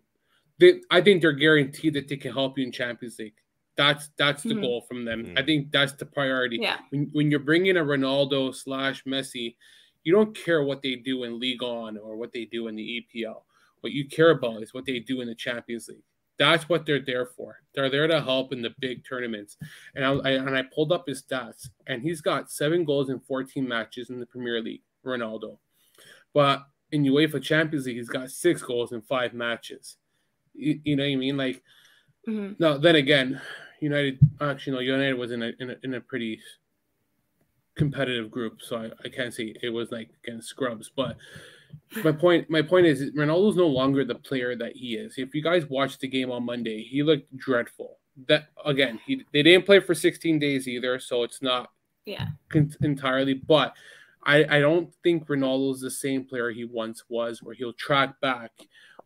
They, I think they're guaranteed that they can help you in Champions League. That's that's the mm-hmm. goal from them. Mm-hmm. I think that's the priority. Yeah. When, when you're bringing a Ronaldo slash Messi, you don't care what they do in Ligue 1 or what they do in the EPL. What you care about is what they do in the Champions League. That's what they're there for. They're there to help in the big tournaments. And I, I and I pulled up his stats, and he's got seven goals in 14 matches in the Premier League. Ronaldo, but in UEFA Champions League, he's got six goals in five matches. You, you know what I mean? Like, mm-hmm. no. Then again, United actually no, United was in a in a, in a pretty competitive group, so I, I can't say it was like against scrubs. But my point my point is Ronaldo's no longer the player that he is. If you guys watched the game on Monday, he looked dreadful. That again, he they didn't play for 16 days either, so it's not yeah entirely. But I I don't think Ronaldo's the same player he once was, where he'll track back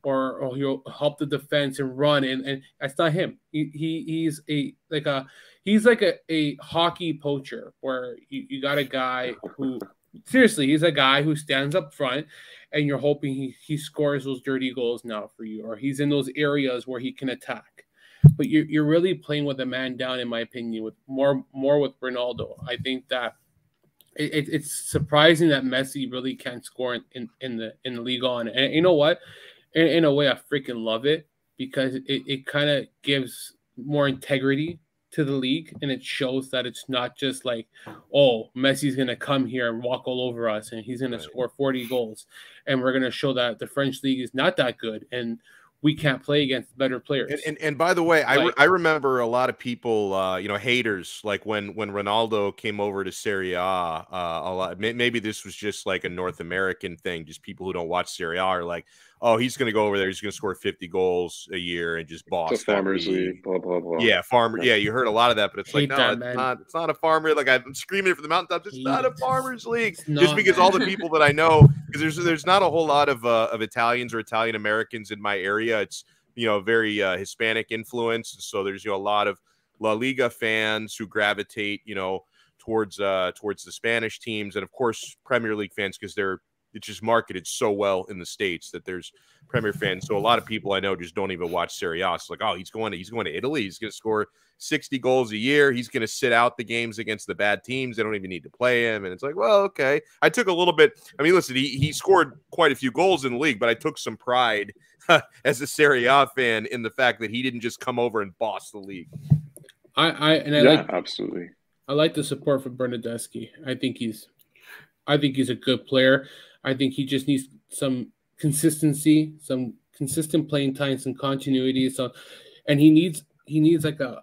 or, or he'll help the defense and run and, and that's not him he, he he's a like a he's like a, a hockey poacher where you, you got a guy who seriously he's a guy who stands up front and you're hoping he, he scores those dirty goals now for you or he's in those areas where he can attack but you're, you're really playing with a man down in my opinion with more more with ronaldo i think that it, it's surprising that Messi really can't score in, in, in the in the Ligue 1. And you know what? In, in a way, I freaking love it because it, it kind of gives more integrity to the league and it shows that it's not just like, oh, Messi's going to come here and walk all over us and he's going right. to score 40 goals. And we're going to show that the French league is not that good. And we can't play against better players. And, and, and by the way, like, I, re- I remember a lot of people, uh, you know, haters like when when Ronaldo came over to Serie A. Uh, a lot, maybe this was just like a North American thing. Just people who don't watch Serie A are like, oh, he's going to go over there. He's going to score 50 goals a year and just boss. The farmers league, blah blah blah. Yeah, farmer. Yeah, you heard a lot of that, but it's Hate like no, that, it's not. It's not a farmer. Like I'm screaming it from the mountaintops. It's Hate not a farmers league. Just because all the people that I know, because there's there's not a whole lot of uh, of Italians or Italian Americans in my area. It's you know very uh, Hispanic influence. So there's you know a lot of La Liga fans who gravitate you know towards uh towards the Spanish teams, and of course Premier League fans because they're it's just marketed so well in the states that there's Premier fans. So a lot of people I know just don't even watch Serie A. It's like, oh, he's going to he's going to Italy. He's going to score 60 goals a year. He's going to sit out the games against the bad teams. They don't even need to play him. And it's like, well, okay. I took a little bit. I mean, listen, he he scored quite a few goals in the league, but I took some pride as a Serie A fan in the fact that he didn't just come over and boss the league. I, I and I yeah, like, absolutely. I like the support for Bernardeschi. I think he's I think he's a good player. I think he just needs some consistency, some consistent playing time, some continuity. So, and he needs he needs like a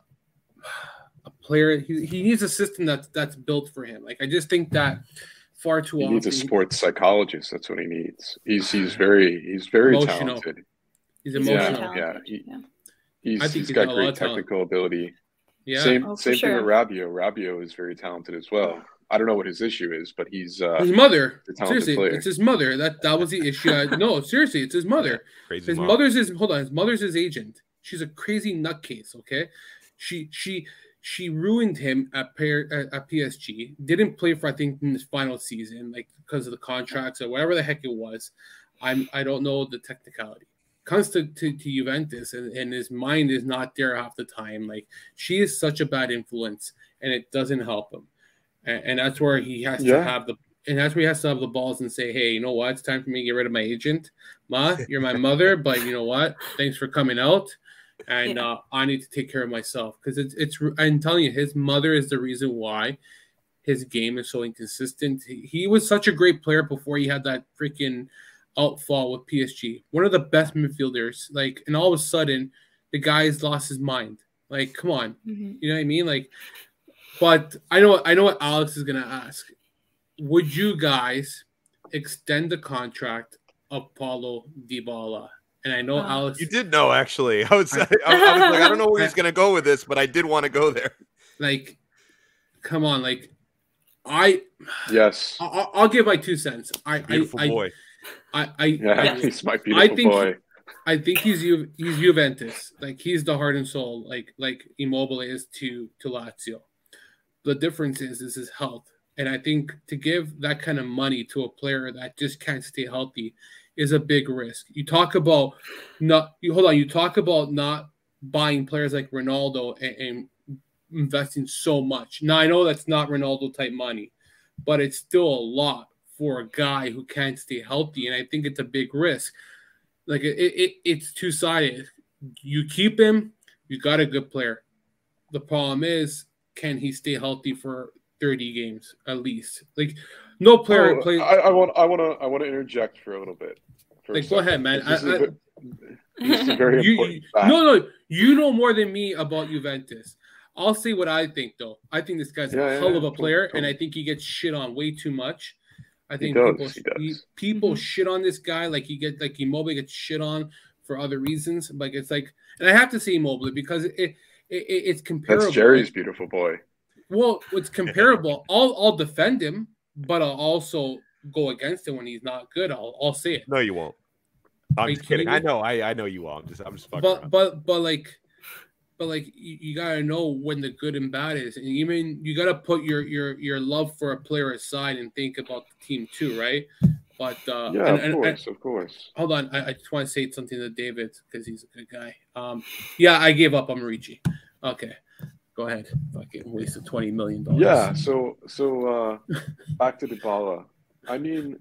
a player. He, he needs a system that's that's built for him. Like I just think that far too he often. needs a sports psychologist. That's what he needs. He's he's very he's very emotional. talented. He's emotional. Yeah, yeah. He, yeah. He's, he's, he's got great technical ability. Yeah. Same oh, same sure. thing with Rabiot. Rabiot is very talented as well. I don't know what his issue is, but he's uh, his mother. Seriously, player. it's his mother. That that was the issue. I, no, seriously, it's his mother. Crazy his mom. mother's his hold on. His mother's his agent. She's a crazy nutcase. Okay, she she she ruined him at, pair, at, at PSG. Didn't play for I think in his final season, like because of the contracts or whatever the heck it was. I'm I don't know the technicality. Comes to, to, to Juventus and, and his mind is not there half the time. Like she is such a bad influence and it doesn't help him. And, and that's where he has yeah. to have the and that's where he has to have the balls and say, Hey, you know what? It's time for me to get rid of my agent. Ma, you're my mother, but you know what? Thanks for coming out. And yeah. uh, I need to take care of myself because it's it's I'm telling you, his mother is the reason why his game is so inconsistent. He, he was such a great player before he had that freaking outfall with PSG. One of the best midfielders. Like, and all of a sudden, the guy's lost his mind. Like, come on, mm-hmm. you know what I mean? Like, but I know I know what Alex is gonna ask. Would you guys extend the contract of Paulo Dybala? And I know uh, Alex. You did know actually. I was I, I was like I don't know where he's gonna go with this, but I did want to go there. Like, come on, like I yes, I, will give my two cents. I beautiful I, boy. I I, yeah, I, he's my beautiful I think, boy. I think he's Ju- he's Juventus. Like he's the heart and soul, like like Immobile is to to Lazio. The difference is is his health, and I think to give that kind of money to a player that just can't stay healthy is a big risk. You talk about not you hold on. You talk about not buying players like Ronaldo and, and investing so much. Now I know that's not Ronaldo type money, but it's still a lot for a guy who can't stay healthy, and I think it's a big risk. Like it, it it's two sided. You keep him, you got a good player. The problem is, can he stay healthy for 30 games at least? Like no player oh, plays. I, I, want I want to I want to interject for a little bit. Like, go ahead, man. I, I, this is very you, important. no, no, you know more than me about Juventus. I'll say what I think though. I think this guy's yeah, a hell yeah, of a player, and I think he gets shit on way too much. I think does, people he, people mm-hmm. shit on this guy like he get like Immobile gets shit on for other reasons. Like it's like, and I have to say Immobile because it, it, it it's comparable. That's Jerry's beautiful boy. Well, it's comparable. I'll I'll defend him, but I'll also go against him when he's not good. I'll I'll say it. No, you won't. I'm just kidding. I know. I I know you won't. I'm just I'm just fucking. But around. but but like but like you, you, gotta know when the good and bad is and even you gotta put your your your love for a player aside and think about the team too right but uh yeah and, of course and, of course hold on I, I, just want to say something to david because he's a good guy um yeah i gave up on Muriqi. okay go ahead fucking wasted 20 million dollars yeah so so uh back to Dybala. i mean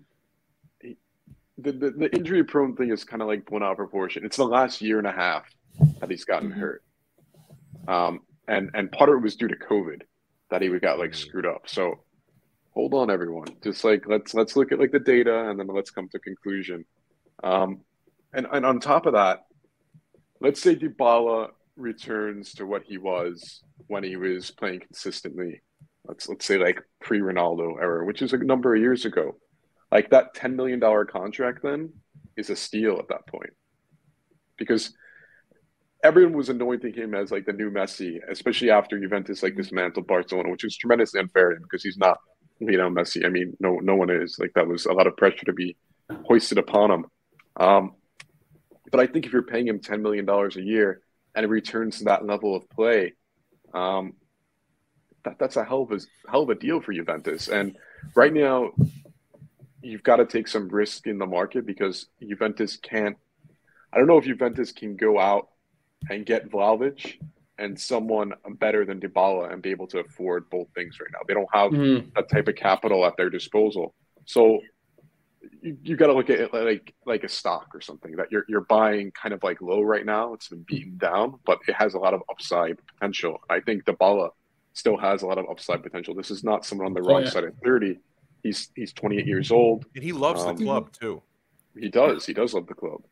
the, the, the injury prone thing is kind of like blown out of proportion it's the last year and a half that he's gotten mm-hmm. hurt um, and and part of it was due to COVID that he got like mm. screwed up. So hold on, everyone. Just like let's let's look at like the data and then let's come to conclusion. Um, and and on top of that, let's say Dybala returns to what he was when he was playing consistently. Let's let's say like pre Ronaldo era, which is a number of years ago. Like that ten million dollar contract then is a steal at that point, because everyone was anointing him as like the new Messi, especially after Juventus like dismantled Barcelona, which was tremendously unfair to him because he's not, you know, Messi. I mean, no, no one is. Like that was a lot of pressure to be hoisted upon him. Um, but I think if you're paying him ten million dollars a year and he returns to that level of play, um, that, that's a hell of a hell of a deal for Juventus. And right now, you've got to take some risk in the market because Juventus can't. I don't know if Juventus can go out and get Vlahovic and someone better than Dybala and be able to afford both things right now. They don't have mm. that type of capital at their disposal. So you, you got to look at it like like a stock or something that you're you're buying kind of like low right now. It's been beaten down, but it has a lot of upside potential. I think Dybala still has a lot of upside potential. This is not someone on the oh, wrong yeah. side at 30. He's he's 28 years old. And he loves um, the club too. He does. He does love the club.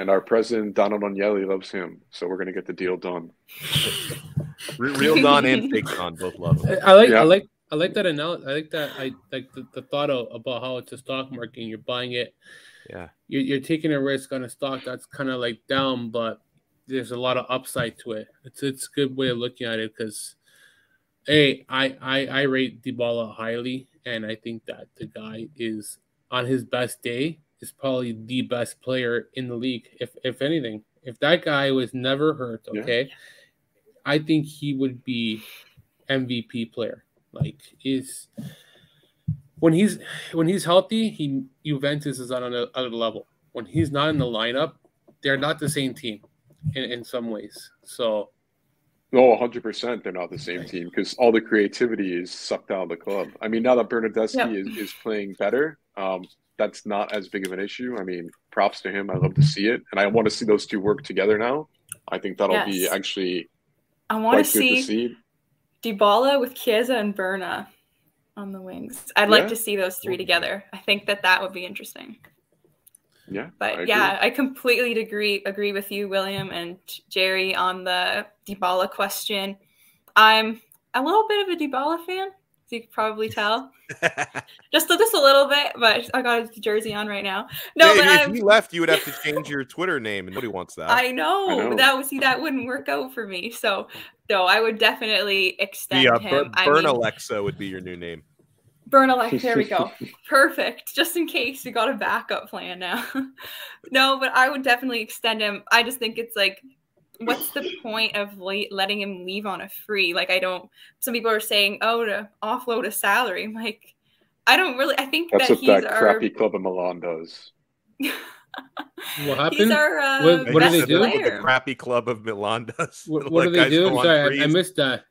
And our president Donald Agnelli loves him, so we're gonna get the deal done. Real Don and fake Don both love him. I like, yeah. I like, I like that analogy. I like that. I like the, the thought of, about how it's a stock market. and You're buying it. Yeah. You're, you're taking a risk on a stock that's kind of like down, but there's a lot of upside to it. It's it's a good way of looking at it because, hey, I, I I rate Dybala highly, and I think that the guy is on his best day is probably the best player in the league. If if anything, if that guy was never hurt, okay, yeah. I think he would be MVP player. Like is when he's when he's healthy, he Juventus is on another level. When he's not in the lineup, they're not the same team in, in some ways. So no, 100% they're not the same team because all the creativity is sucked out of the club. I mean, now that Bernardeschi yep. is, is playing better, um, that's not as big of an issue. I mean, props to him. I love to see it. And I want to see those two work together now. I think that'll yes. be actually I want to see, see Dybala with Chiesa and Berna on the wings. I'd yeah. like to see those three together. I think that that would be interesting. Yeah. But I yeah, I completely agree agree with you, William and Jerry, on the Dybala question. I'm a little bit of a Dybala fan, you can probably tell. just just a little bit, but I got his jersey on right now. No, yeah, but if I'm, you left, you would have to change your Twitter name, and nobody wants that. I know, I know. that would see that wouldn't work out for me. So no, I would definitely extend the, uh, him. Burn, Burn mean, Alexa would be your new name. Burn Alexa. There we go. Perfect. Just in case you got a backup plan now. no, but I would definitely extend him. I just think it's like, what's the point of letting him leave on a free? Like, I don't. Some people are saying, oh, to offload a salary. I'm like, I don't really. I think that's that what that our... crappy club in Milan does. what happened? He's our, uh, what, what do they do? With the crappy club of Milan does. What, what do they do? Sorry, I, I missed that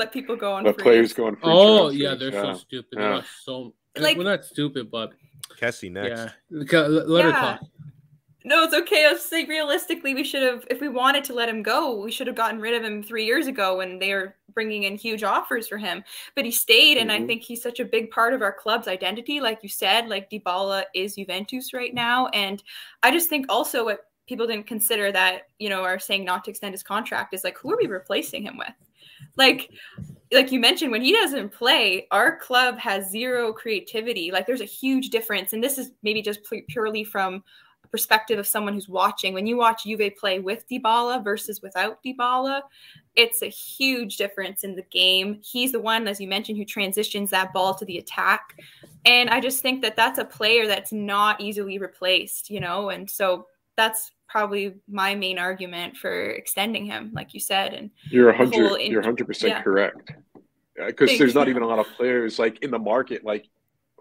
let people go on. Let free. players go on. Free oh yeah, they're yeah. so stupid. Yeah. They're so like we're not stupid, but Kessie next. Yeah, let yeah. her talk. No, it's okay. I was saying realistically, we should have, if we wanted to let him go, we should have gotten rid of him three years ago when they were bringing in huge offers for him. But he stayed, mm-hmm. and I mm-hmm. think he's such a big part of our club's identity. Like you said, like Dybala is Juventus right now, and I just think also what people didn't consider that you know are saying not to extend his contract is like who are we replacing him with? like like you mentioned when he doesn't play our club has zero creativity like there's a huge difference and this is maybe just purely from perspective of someone who's watching when you watch Juve play with Dybala versus without Dybala it's a huge difference in the game he's the one as you mentioned who transitions that ball to the attack and i just think that that's a player that's not easily replaced you know and so that's probably my main argument for extending him, like you said. And you're a hundred, you're hundred percent correct. Because there's not even a lot of players like in the market. Like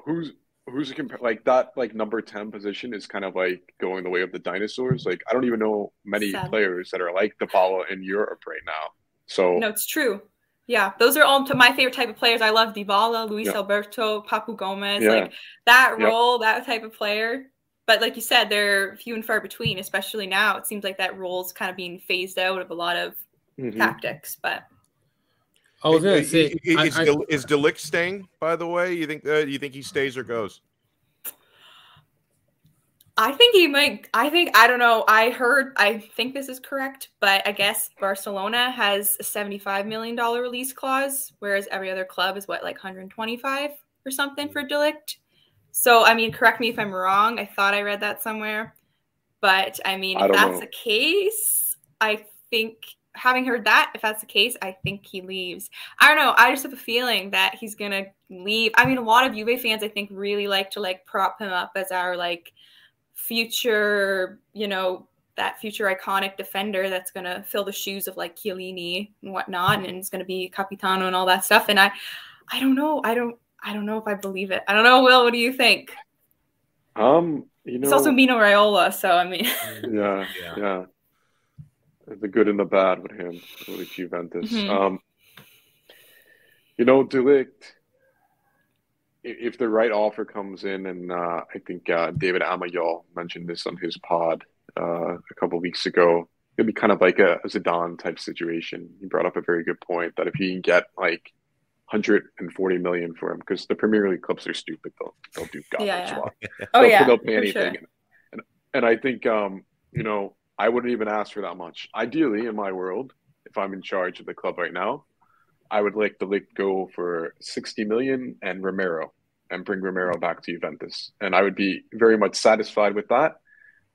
who's who's a comp- like that like number ten position is kind of like going the way of the dinosaurs. Like I don't even know many Sad. players that are like Dybala in Europe right now. So no, it's true. Yeah, those are all to my favorite type of players. I love Dybala, Luis yeah. Alberto, Papu Gomez, yeah. like that role, yeah. that type of player but like you said, they're few and far between, especially now. It seems like that role's kind of being phased out of a lot of mm-hmm. tactics. But I was gonna say, is, I, I, is De staying? By the way, you think uh, you think he stays or goes? I think he might. I think I don't know. I heard. I think this is correct, but I guess Barcelona has a seventy-five million dollar release clause, whereas every other club is what like one hundred twenty-five or something for De Ligt. So, I mean, correct me if I'm wrong. I thought I read that somewhere. But I mean, if that's know. the case, I think having heard that, if that's the case, I think he leaves. I don't know. I just have a feeling that he's gonna leave. I mean, a lot of Juve fans, I think, really like to like prop him up as our like future, you know, that future iconic defender that's gonna fill the shoes of like Chiellini and whatnot, and is gonna be Capitano and all that stuff. And I, I don't know. I don't. I don't know if I believe it. I don't know, Will. What do you think? Um, you know, it's also Mino Raiola, so I mean, yeah, yeah, yeah, the good and the bad with him with Juventus. Mm-hmm. Um, you know, De Ligt, if the right offer comes in, and uh, I think uh, David Amoyal mentioned this on his pod uh, a couple weeks ago, it'd be kind of like a, a Zidane type situation. He brought up a very good point that if he can get like 140 million for him because the Premier League clubs are stupid. They'll they'll do God yeah, yeah. Well. Oh they'll, yeah, they'll pay anything. Sure. And, and I think um, you know I wouldn't even ask for that much. Ideally, in my world, if I'm in charge of the club right now, I would like De Ligt go for 60 million and Romero and bring Romero back to Juventus, and I would be very much satisfied with that.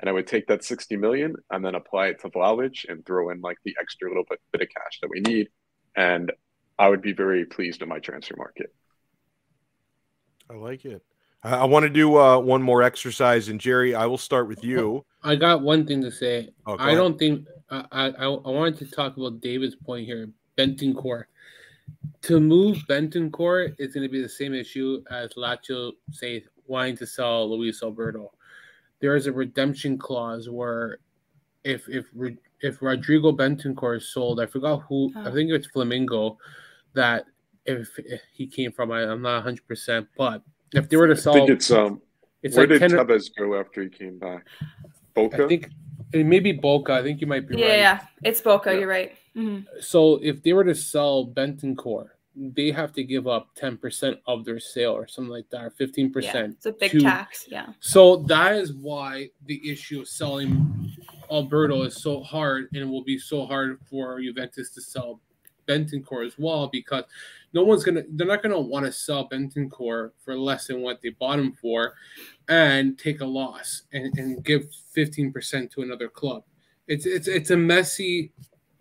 And I would take that 60 million and then apply it to Vlahovic and throw in like the extra little bit, bit of cash that we need. And I would be very pleased in my transfer market. I like it. I want to do uh, one more exercise, and Jerry, I will start with you. I got one thing to say. Oh, I don't think I, I I wanted to talk about David's point here, Bentancur. to move Bentancur is going to be the same issue as Lazio say wanting to sell Luis Alberto. There is a redemption clause where if if if Rodrigo Bentancur is sold, I forgot who. Oh. I think it's Flamengo that if, if he came from. I, am not 100, percent but if they were to sell, I think it's um. It's where like did 10, Tevez go after he came back? Boca. I think maybe Boca. I think you might be yeah, right. Yeah, it's Boca. Yeah. You're right. Mm-hmm. So if they were to sell Bentancur, they have to give up 10% of their sale or something like that, or 15%. Yeah, it's a big to, tax. Yeah. So that is why the issue of selling Alberto is so hard and it will be so hard for Juventus to sell Bentancur as well because no one's gonna they're not gonna want to sell Bentancur for less than what they bought him for and take a loss and, and give 15% to another club. It's it's it's a messy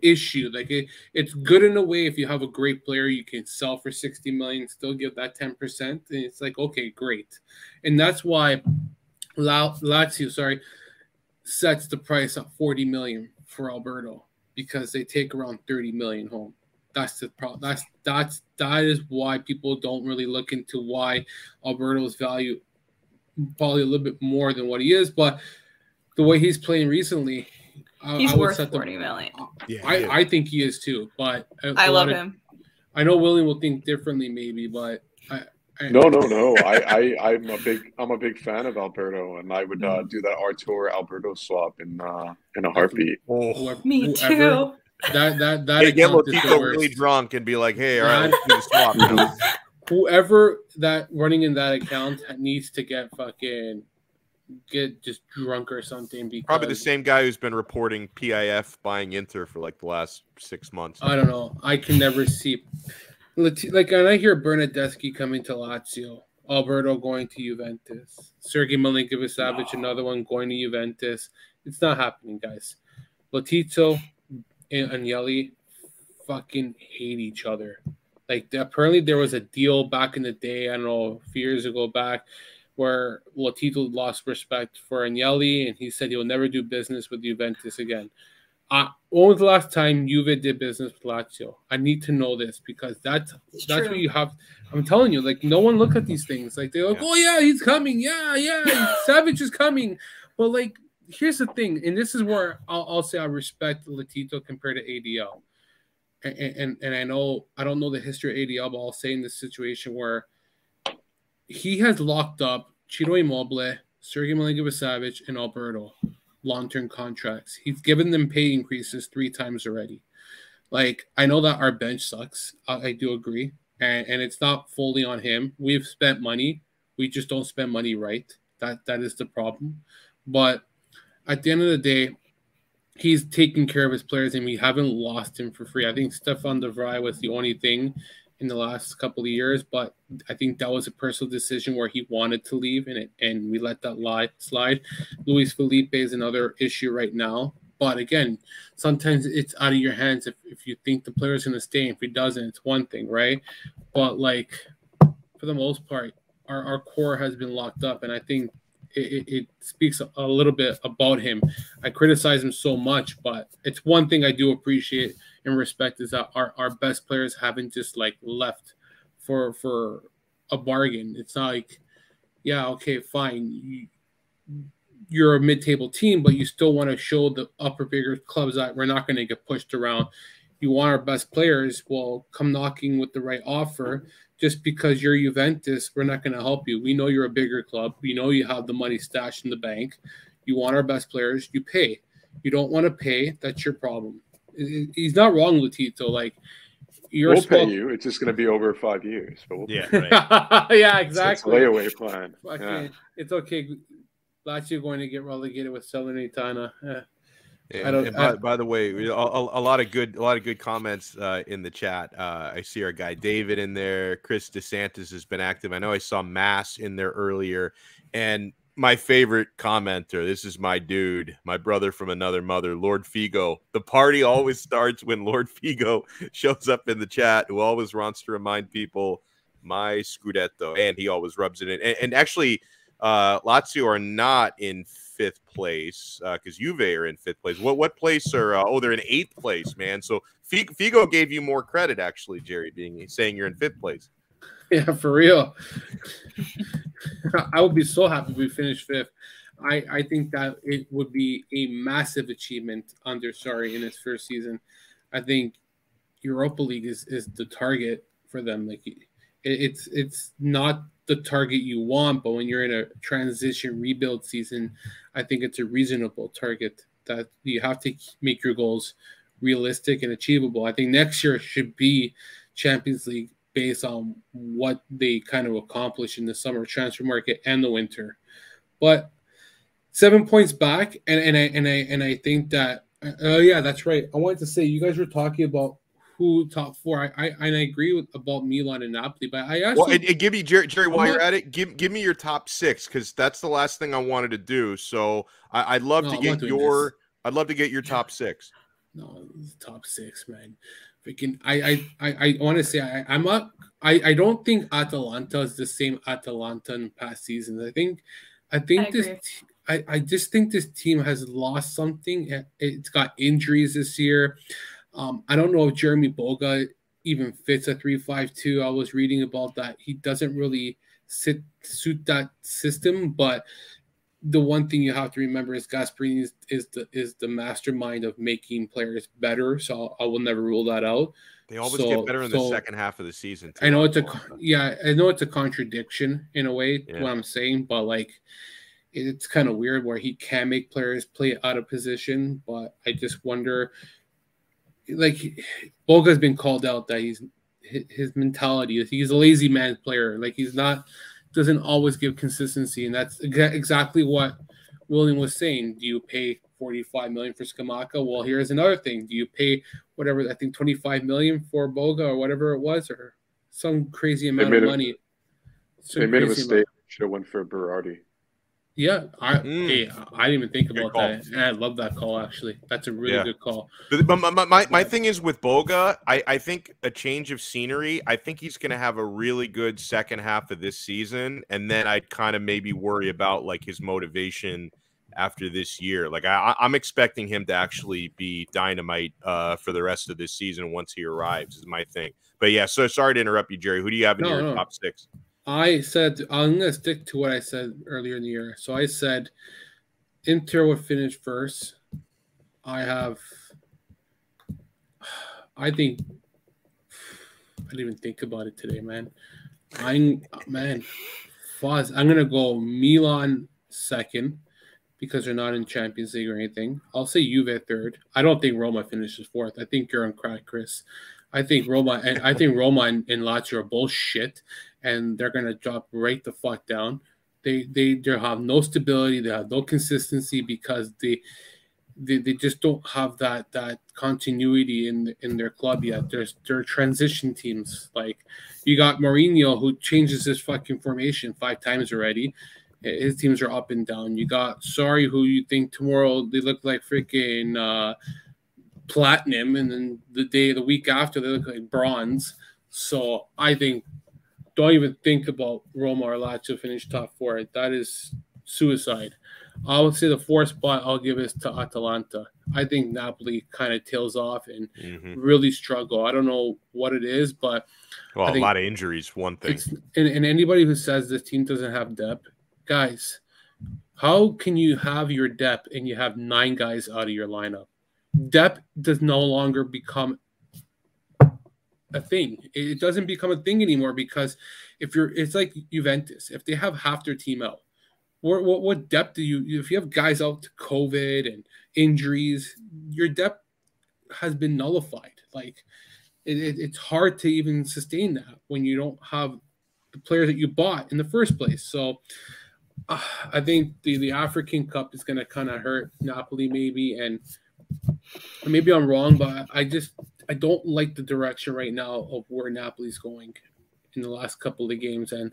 issue. Like it, it's good in a way if you have a great player, you can sell for 60 million, still give that 10%. And it's like, okay, great. And that's why Lazio, sorry, sets the price at 40 million for Alberto because they take around 30 million home. That's the problem. That's that's that is why people don't really look into why Alberto's value probably a little bit more than what he is, but the way he's playing recently, he's I worth forty the, million. Yeah, I, I think he is too. But I love of, him. I know William will think differently, maybe, but I, I no, no, no. I, I, I'm a big, I'm a big fan of Alberto, and I would uh, do that Artur Alberto swap in, uh, in a heartbeat. Oh, whoever, me whoever, too. That, that, that. Yeah, get Lotito really drunk and be like, "Hey, all right, do the swap." Whoever that running in that account needs to get fucking get just drunk or something. Because Probably the same guy who's been reporting PIF buying Inter for like the last six months. I don't know. I can never see. Like, and I hear Bernardeschi coming to Lazio, Alberto going to Juventus, Sergej Milinkovic-Savic, no. another one going to Juventus. It's not happening, guys. Lotito and Agnelli fucking hate each other. Like apparently there was a deal back in the day, I don't know, a few years ago back, where Lotito lost respect for Agnelli and he said he'll never do business with Juventus again. Uh, when was the last time Juve did business with Lazio? I need to know this because that's it's that's true. what you have. I'm telling you, like no one look at these things. Like they're like, yeah. oh yeah, he's coming. Yeah, yeah, Savage is coming. But like, here's the thing, and this is where I'll, I'll say I respect Lotito compared to ADL. And, and and I know I don't know the history of ADL, but I'll say in this situation where he has locked up Ciro Immobile, Sergej Milinkovic-Savic, and Alberto long-term contracts. He's given them pay increases three times already. Like I know that our bench sucks. I, I do agree, and, and it's not fully on him. We've spent money. We just don't spend money right. That that is the problem. But at the end of the day, he's taking care of his players, and we haven't lost him for free. I think Stefan de Vrij was the only thing in the last couple of years, but I think that was a personal decision where he wanted to leave, and it, and we let that lie slide. Luis Felipe is another issue right now, but again, sometimes it's out of your hands if, if you think the player's going to stay. If he doesn't, it's one thing, right? But like for the most part, our, our core has been locked up, and I think it, it, speaks a little bit about him. I criticize him so much, but it's one thing I do appreciate and respect is that our, our best players haven't just like left for for a bargain. It's not like, yeah, okay, fine. You, you're a mid-table team, but you still want to show the upper bigger clubs that we're not going to get pushed around. You want our best players, well, come knocking with the right offer just because you're Juventus, we're not going to help you. We know you're a bigger club. We know you have the money stashed in the bank. You want our best players, you pay. You don't want to pay, that's your problem. He's not wrong, Lotito. Like, you're we'll pay you. It's just going to be over five years. But we'll yeah, right. yeah, exactly. It's layaway plan. Yeah. It's okay. Lazio going to get relegated with Salernitana. Yeah. And, I don't, and by, I, by, the way, a, a, lot of good, a lot of good comments uh, in the chat. Uh, I see our guy David in there. Chris DeSantis has been active. I know I saw Mass in there earlier, and my favorite commenter. This is my dude, my brother from another mother, Lord Figo. The party always starts when Lord Figo shows up in the chat, who always wants to remind people my Scudetto, and he always rubs it in. And, and actually, uh, Lazio are not in fifth place because uh, Juve are in fifth place. What what place are? Uh, oh, they're in eighth place, man. So Figo gave you more credit, actually, Jerry, being saying you're in fifth place. Yeah, for real. I would be so happy if we finished fifth. I, I think that it would be a massive achievement under Sarri in his first season. I think Europa League is, is the target for them. Like it, it's it's not the target you want, but when you're in a transition rebuild season, I think it's a reasonable target that you have to make your goals realistic and achievable. I think next year should be Champions League based on what they kind of accomplish in the summer transfer market and the winter. But seven points back, and, and I and I and I think that oh uh, yeah, that's right. I wanted to say you guys were talking about who top four. I I, and I agree with about Milan and Napoli, but I actually well, and, and give me Jerry, Jerry while you're at it, give give me your top six because that's the last thing I wanted to do. So I, would love no, to get your. This. I'd love to get your top six. No, top six, man. Freaking, I I I, I want to say I, I'm not. I I don't think Atalanta is the same Atalanta in past seasons. I think, I think I this. I, I just think this team has lost something. It's got injuries this year. Um, I don't know if Jeremy Boga even fits a three-five-two. I was reading about that. He doesn't really sit suit that system, but the one thing you have to remember is Gasperini is, is the is the mastermind of making players better. So I will never rule that out. They always so, get better in so, the second half of the season. Too, I know it's a yeah, I know it's a contradiction in a way yeah. what I'm saying, but like it's kind of weird where he can make players play out of position. But I just wonder, like Boga's been called out that he's his mentality is he's a lazy man player. Like he's not doesn't always give consistency, and that's exactly what William was saying. Do you pay 45 million for Scamacca? Well, here's another thing. Do you pay whatever I think 25 million for Boga or whatever it was, or some crazy amount of money? they made a mistake. Should have went for Berardi. Yeah, I mm. hey, I didn't even think about that. And I love that call. Actually, that's a really yeah. good call. But my, my, my, thing is with Boga, I, I think a change of scenery. I think he's going to have a really good second half of this season, and then I'd kind of maybe worry about like his motivation after this year. Like I, I'm expecting him to actually be dynamite uh, for the rest of this season once he arrives. Is my thing. But yeah, so sorry to interrupt you, Jerry. Who do you have in no, your no. top six? I said I'm gonna stick to what I said earlier in the year. So I said Inter would finish first. I have I think I didn't even think about it today, man. I'm man, Fuzz. I'm gonna go Milan second because they're not in Champions League or anything. I'll say Juve third. I don't think Roma finishes fourth. I think you're on crack, Chris. I think Roma and I think Roma and, and Lazio are bullshit and they're to drop right the fuck down. They they they have no stability. They have no consistency because they they, they just don't have that that continuity in in their club yet. There's they're transition teams. Like you got Mourinho who changes his fucking formation five times already. His teams are up and down. You got Sarri who you think tomorrow they look like freaking uh, platinum, and then the day the week after they look like bronze. So I think don't even think about Roma or Lazio finish top four. That is suicide. I would say the fourth spot I'll give is to Atalanta. I think Napoli kind of tails off and mm-hmm. really struggle. I don't know what it is, but well, a lot of injuries. One thing, and, and anybody who says this team doesn't have depth, guys, how can you have your depth and you have nine guys out of your lineup? Depth does no longer become a thing. It doesn't become a thing anymore because if you're, it's like Juventus. If they have half their team out, what, what, what depth do you? If you have guys out to COVID and injuries, your depth has been nullified. Like it, it, it's hard to even sustain that when you don't have the players that you bought in the first place. So. Uh, I think the, the African Cup is going to kind of hurt Napoli, maybe, and maybe I'm wrong, but I just I don't like the direction right now of where Napoli's going in the last couple of games. And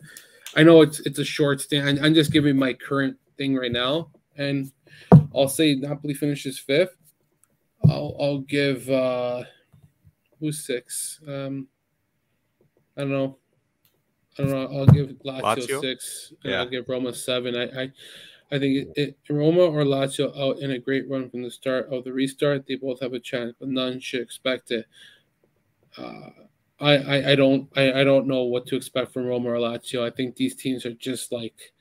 I know it's it's a short stand. I'm just giving my current thing right now, and I'll say Napoli finishes fifth. I'll I'll give uh who's six? Um I don't know. I don't know. I'll give Lazio, Lazio? six. yeah. I'll give Roma seven. I, I I think it, it, Roma or Lazio out in a great run from the start of the restart. They both have a chance, but none should expect it. Uh, I, I, I don't I, I don't know what to expect from Roma or Lazio. I think these teams are just like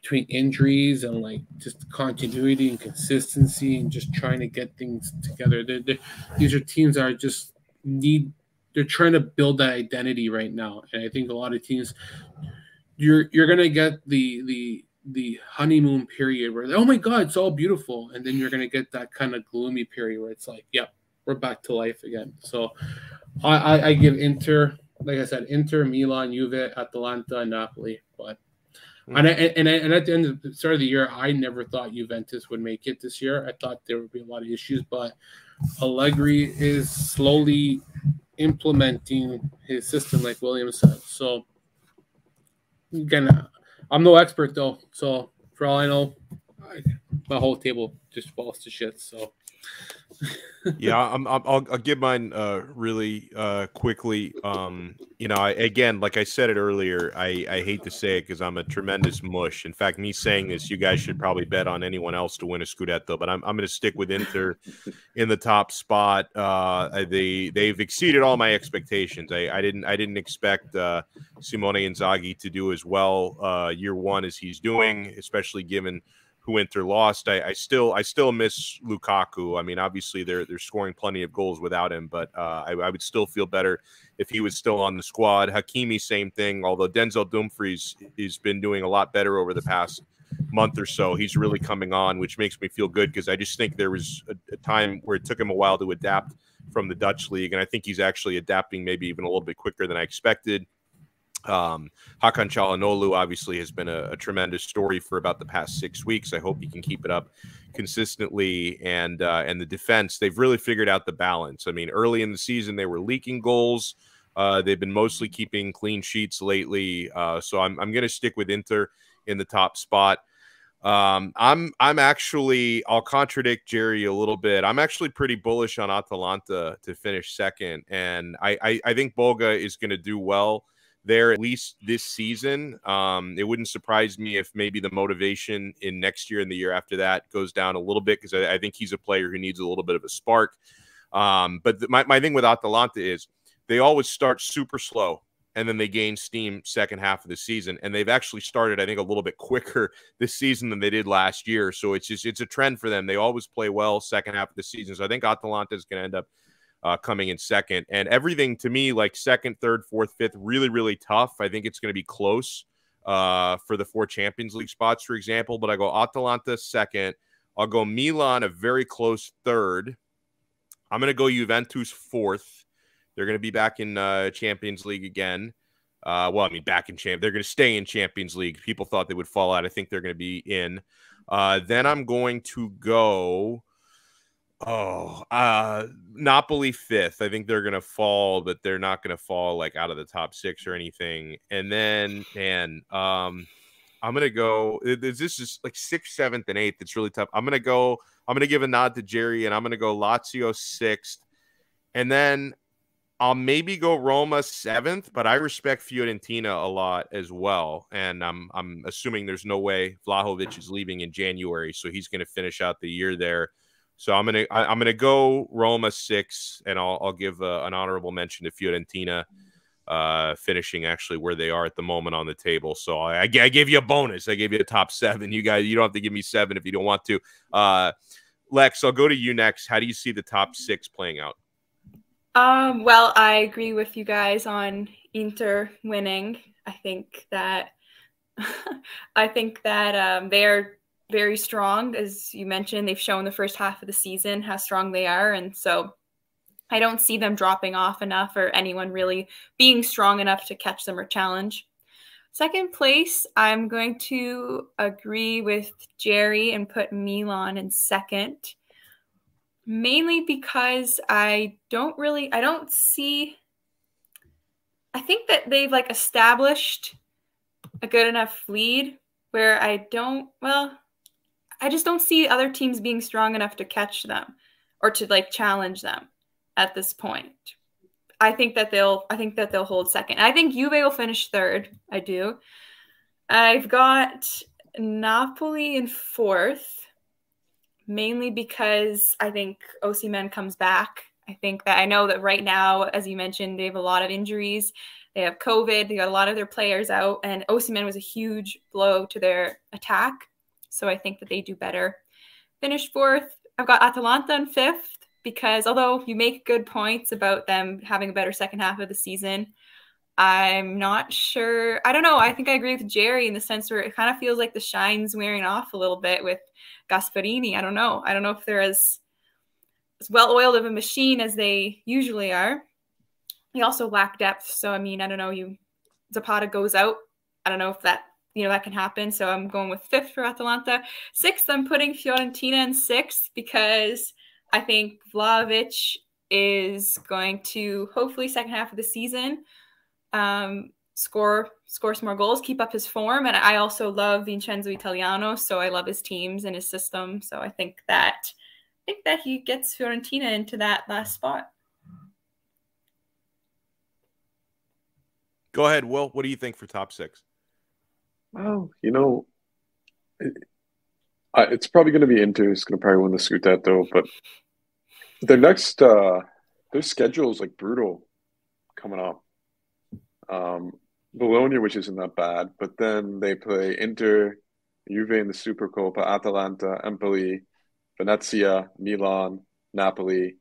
between injuries and like just continuity and consistency and just trying to get things together. They're, they're, these are teams that are just need they're trying to build that identity right now, and I think a lot of teams you're you're gonna get the the the honeymoon period where oh my god it's all beautiful. And then you're gonna get that kind of gloomy period where it's like yep we're back to life again. So I, I, I give Inter like I said Inter Milan Juve Atalanta and Napoli but mm-hmm. and, I, and, I, and at the end of the start of the year I never thought Juventus would make it this year. I thought there would be a lot of issues but Allegri is slowly implementing his system like William said. So again I'm no expert though, so for all I know, my whole table just falls to shit. So. Yeah, I'm, i will I'll give mine uh, really uh, quickly. Um, you know, I, again, like I said it earlier, I, I hate to say it because I'm a tremendous mush. In fact, me saying this, you guys should probably bet on anyone else to win a Scudetto, but I'm, I'm going to stick with Inter in the top spot. Uh, they they've exceeded all my expectations. I, I didn't I didn't expect uh, Simone Inzaghi to do as well uh, year one as he's doing, especially given who Inter lost. I, I, still I still miss Lukaku. I mean, obviously they're they're scoring plenty of goals without him, but uh, I, I, would still feel better if he was still on the squad. Hakimi, same thing. Although Denzel Dumfries has been doing a lot better over the past month or so, he's really coming on, which makes me feel good because I just think there was a, a time where it took him a while to adapt from the Dutch league, and I think he's actually adapting maybe even a little bit quicker than I expected. Um, Hakan Calhanoglu obviously has been a, a, tremendous story for about the past six weeks. I hope he can keep it up consistently. And uh, and the defense, they've really figured out the balance. I mean, early in the season, they were leaking goals. Uh, they've been mostly keeping clean sheets lately. Uh, so I'm, I'm going to stick with Inter in the top spot. Um, I'm I'm actually I'll contradict Jerry a little bit. I'm actually pretty bullish on Atalanta to finish second, and I I, I think Boga is going to do well there at least this season. Um, it wouldn't surprise me if maybe the motivation in next year and the year after that goes down a little bit because I, I, think he's a player who needs a little bit of a spark. Um, but my, my thing with Atalanta is they always start super slow and then they gain steam second half of the season and they've actually started i think a little bit quicker this season than they did last year so it's just it's a trend for them they always play well second half of the season so i think atalanta is going to end up uh, coming in second. And everything to me, like second, third, fourth, fifth, really, really tough. I think it's going to be close uh, for the four Champions League spots, for example. But I go Atalanta second. I'll go Milan a very close third. I'm going to go Juventus fourth. They're going to be back in uh, Champions League again. Uh, well, I mean, back in champ. They're going to stay in Champions League. People thought they would fall out. I think they're going to be in. Uh, then I'm going to go. Oh, uh, Napoli fifth. I think they're gonna fall, but they're not gonna fall like out of the top six or anything. And then, man, um, I'm gonna go. This is like sixth, seventh, and eighth. It's really tough. I'm gonna go. I'm gonna give a nod to Jerry, and I'm gonna go Lazio sixth, and then I'll maybe go Roma seventh. But I respect Fiorentina a lot as well, and I'm I'm assuming there's no way Vlahovic is leaving in January, so he's gonna finish out the year there. So I'm gonna I, am gonna go Roma six, and I'll I'll give uh, an honorable mention to Fiorentina, uh, finishing actually where they are at the moment on the table. So I, I, gave you a bonus. I gave you a top seven. You guys, you don't have to give me seven if you don't want to. Uh, Lex, I'll go to you next. How do you see the top six playing out? Um, well, I agree with you guys on Inter winning. I think that I think that um, they are very strong. As you mentioned, they've shown the first half of the season how strong they are. And so I don't see them dropping off enough or anyone really being strong enough to catch them or challenge. Second place, I'm going to agree with Jerry and put Milan in second, mainly because I don't really, I don't see, I think that they've like established a good enough lead where I don't, well, I just don't see other teams being strong enough to catch them or to like challenge them at this point. I think that they'll I think that they'll hold second. I think Juve will finish third. I do. I've got Napoli in fourth, mainly because I think Osimhen comes back. I think that I know that right now, as you mentioned, they have a lot of injuries. They have COVID. They got a lot of their players out, and Osimhen was a huge blow to their attack. So I think that they do better. Finished fourth. I've got Atalanta in fifth because although you make good points about them having a better second half of the season, I'm not sure. I don't know. I think I agree with Jerry in the sense where it kind of feels like the shine's wearing off a little bit with Gasperini. I don't know. I don't know if they're as, as well oiled of a machine as they usually are. They also lack depth. So, I mean, I don't know. You Zapata goes out. I don't know if that you know that can happen. So I'm going with fifth for Atalanta. Sixth, I'm putting Fiorentina in sixth because I think Vlahovic is going to hopefully second half of the season um, score score some more goals, keep up his form, and I also love Vincenzo Italiano, so I love his teams and his system. So I think that I think that he gets Fiorentina into that last spot. Go ahead, Will. What do you think for top six? Well, you know, it, uh, it's probably going to be Inter. It's going to probably win the Scudetto, but their next uh, their schedule is like brutal coming up. Um, Bologna, which isn't that bad, but then they play Inter, Juve in the Supercoppa, Atalanta, Empoli, Venezia, Milan, Napoli,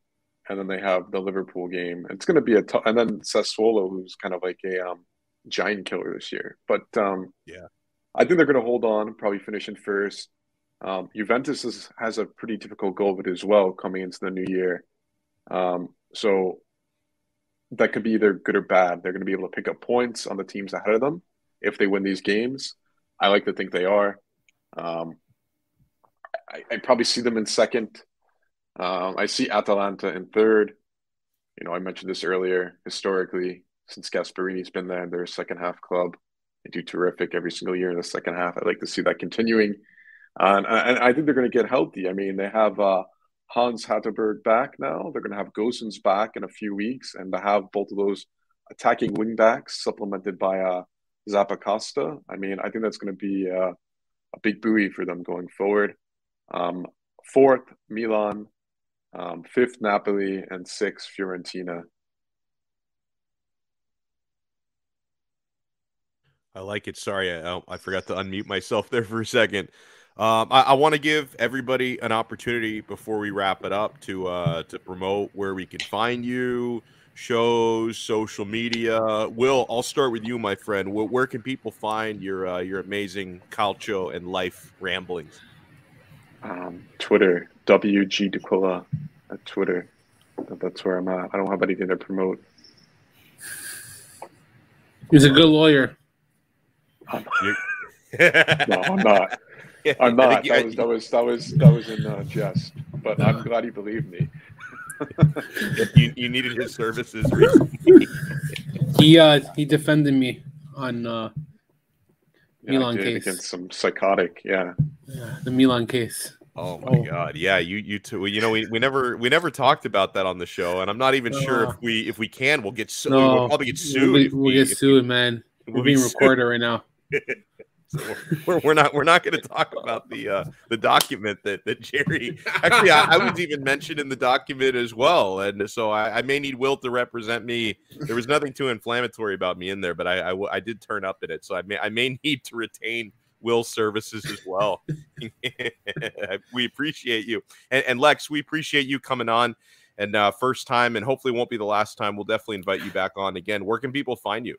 and then they have the Liverpool game. It's going to be a t- and then Sassuolo, who's kind of like a um, giant killer this year. But um, yeah, I think they're going to hold on, probably finish in first. Um, Juventus is, has a pretty difficult goal it as well coming into the new year. Um, so that could be either good or bad. They're going to be able to pick up points on the teams ahead of them if they win these games. I like to think they are. Um, I, I, probably see them in second. Um, I see Atalanta in third. You know, I mentioned this earlier. Historically, since Gasperini's been there, they're a second half club. They do terrific every single year in the second half. I'd like to see that continuing. and, and I think they're going to get healthy. I mean, they have uh, Hans Hateboer back now. They're going to have Gosens back in a few weeks, and to have both of those attacking wingbacks supplemented by uh, Zappacosta. I mean, I think that's going to be uh, a big buoy for them going forward. Um, fourth, Milan. Um, fifth, Napoli, and sixth, Fiorentina. I like it. Sorry, I, I forgot to unmute myself there for a second. Um, I, I want to give everybody an opportunity before we wrap it up to uh, to promote where we can find you, shows, social media. Will, I'll start with you, my friend. Where, where can people find your uh, your amazing calcio and life ramblings? Um, Twitter, WG D'Aquila at Twitter. That's where I'm at. I don't have anything to promote. He's a good lawyer. No, I'm not. I'm not. That was, that was that was that was in uh, jest, but I'm glad he believed me. you, you needed his services recently. he uh he defended me on uh yeah, Milan case against some psychotic, yeah. Yeah, the Milan case. Oh my oh. god, yeah, you you too. You know, we, we never we never talked about that on the show, and I'm not even sure if we if we can, we'll get sued. No, we'll probably get sued. We'll, we'll we, get sued, we, man. We're we'll being recorded right now. So we're, we're not we're not going to talk about the uh, the document that that Jerry actually I, I, was even mentioned in the document as well, and so I, I, may need Will to represent me. There was nothing too inflammatory about me in there, but I, I, I did turn up in it, so I may I may need to retain Will's services as well. we appreciate you, and, and, Lex, we appreciate you coming on. And uh, first time, and hopefully won't be the last time. We'll definitely invite you back on again. Where can people find you?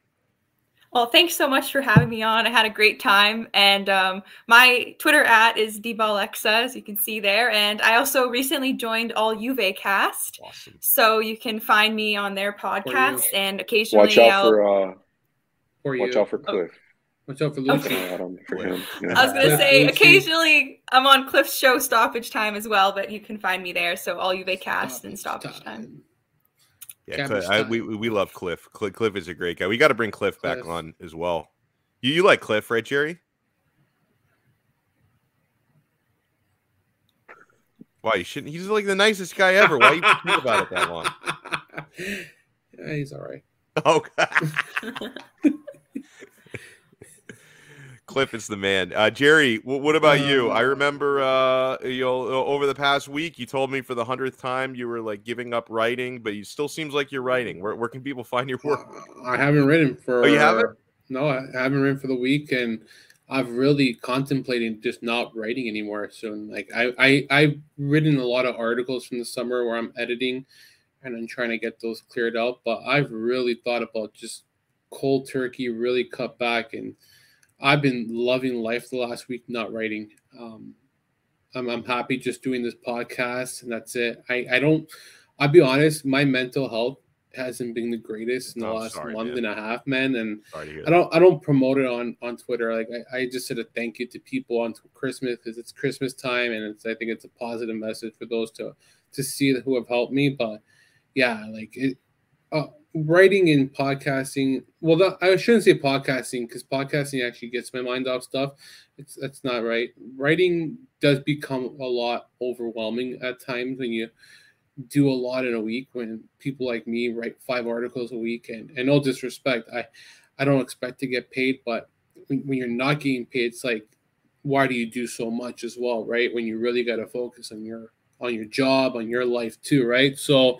Well, thanks so much for having me on. I had a great time. And um, my Twitter at is DBALEXA, as you can see there. And I also recently joined All Juve Cast. Awesome. So you can find me on their podcast and occasionally watch out I'll... for, uh, for watch out for Cliff. Oh. Watch out for Lucy. Okay. For him. Yeah. I was going to say, Lucy. occasionally I'm on Cliff's show Stoppage Time as well, but you can find me there. So All Juve Cast Stoppage and Stoppage Time. time. Yeah, Cliff, I, we we love Cliff. Cliff. Cliff is a great guy. We got to bring Cliff, Cliff back on as well. You you like Cliff, right, Jerry? Why you shouldn't? He's like the nicest guy ever. Why you think about it that long? Yeah, he's all right. Okay. Cliff is the man. Uh, Jerry, w- what about you? I remember, uh, you know, over the past week, you told me for the hundredth time you were like giving up writing, but you still seems like you're writing. Where, where can people find your work? I haven't written for. Oh, you haven't? No, I haven't written for the week, and I've really contemplating just not writing anymore So, Like I, I, I've written a lot of articles from the summer where I'm editing, and I'm trying to get those cleared out. But I've really thought about just cold turkey, really cut back, and I've been loving life the last week, not writing. Um, I'm, I'm happy just doing this podcast, and that's it. I, I don't. I'll be honest, my mental health hasn't been the greatest in the Oh, last sorry, month man. and a half, man. And Sorry to hear I don't I don't promote it on on Twitter. Like I, I just said a thank you to people on Christmas because it's Christmas time and it's I think it's a positive message for those to to see who have helped me. But yeah, like it, uh, writing and podcasting. Well, that, I shouldn't say podcasting because podcasting actually gets my mind off stuff. It's that's not right. Writing does become a lot overwhelming at times when you do a lot in a week when people like me write five articles a week and, and no disrespect i i don't expect to get paid but when, when you're not getting paid it's like why do you do so much as well right when you really got to focus on your on your job on your life too right so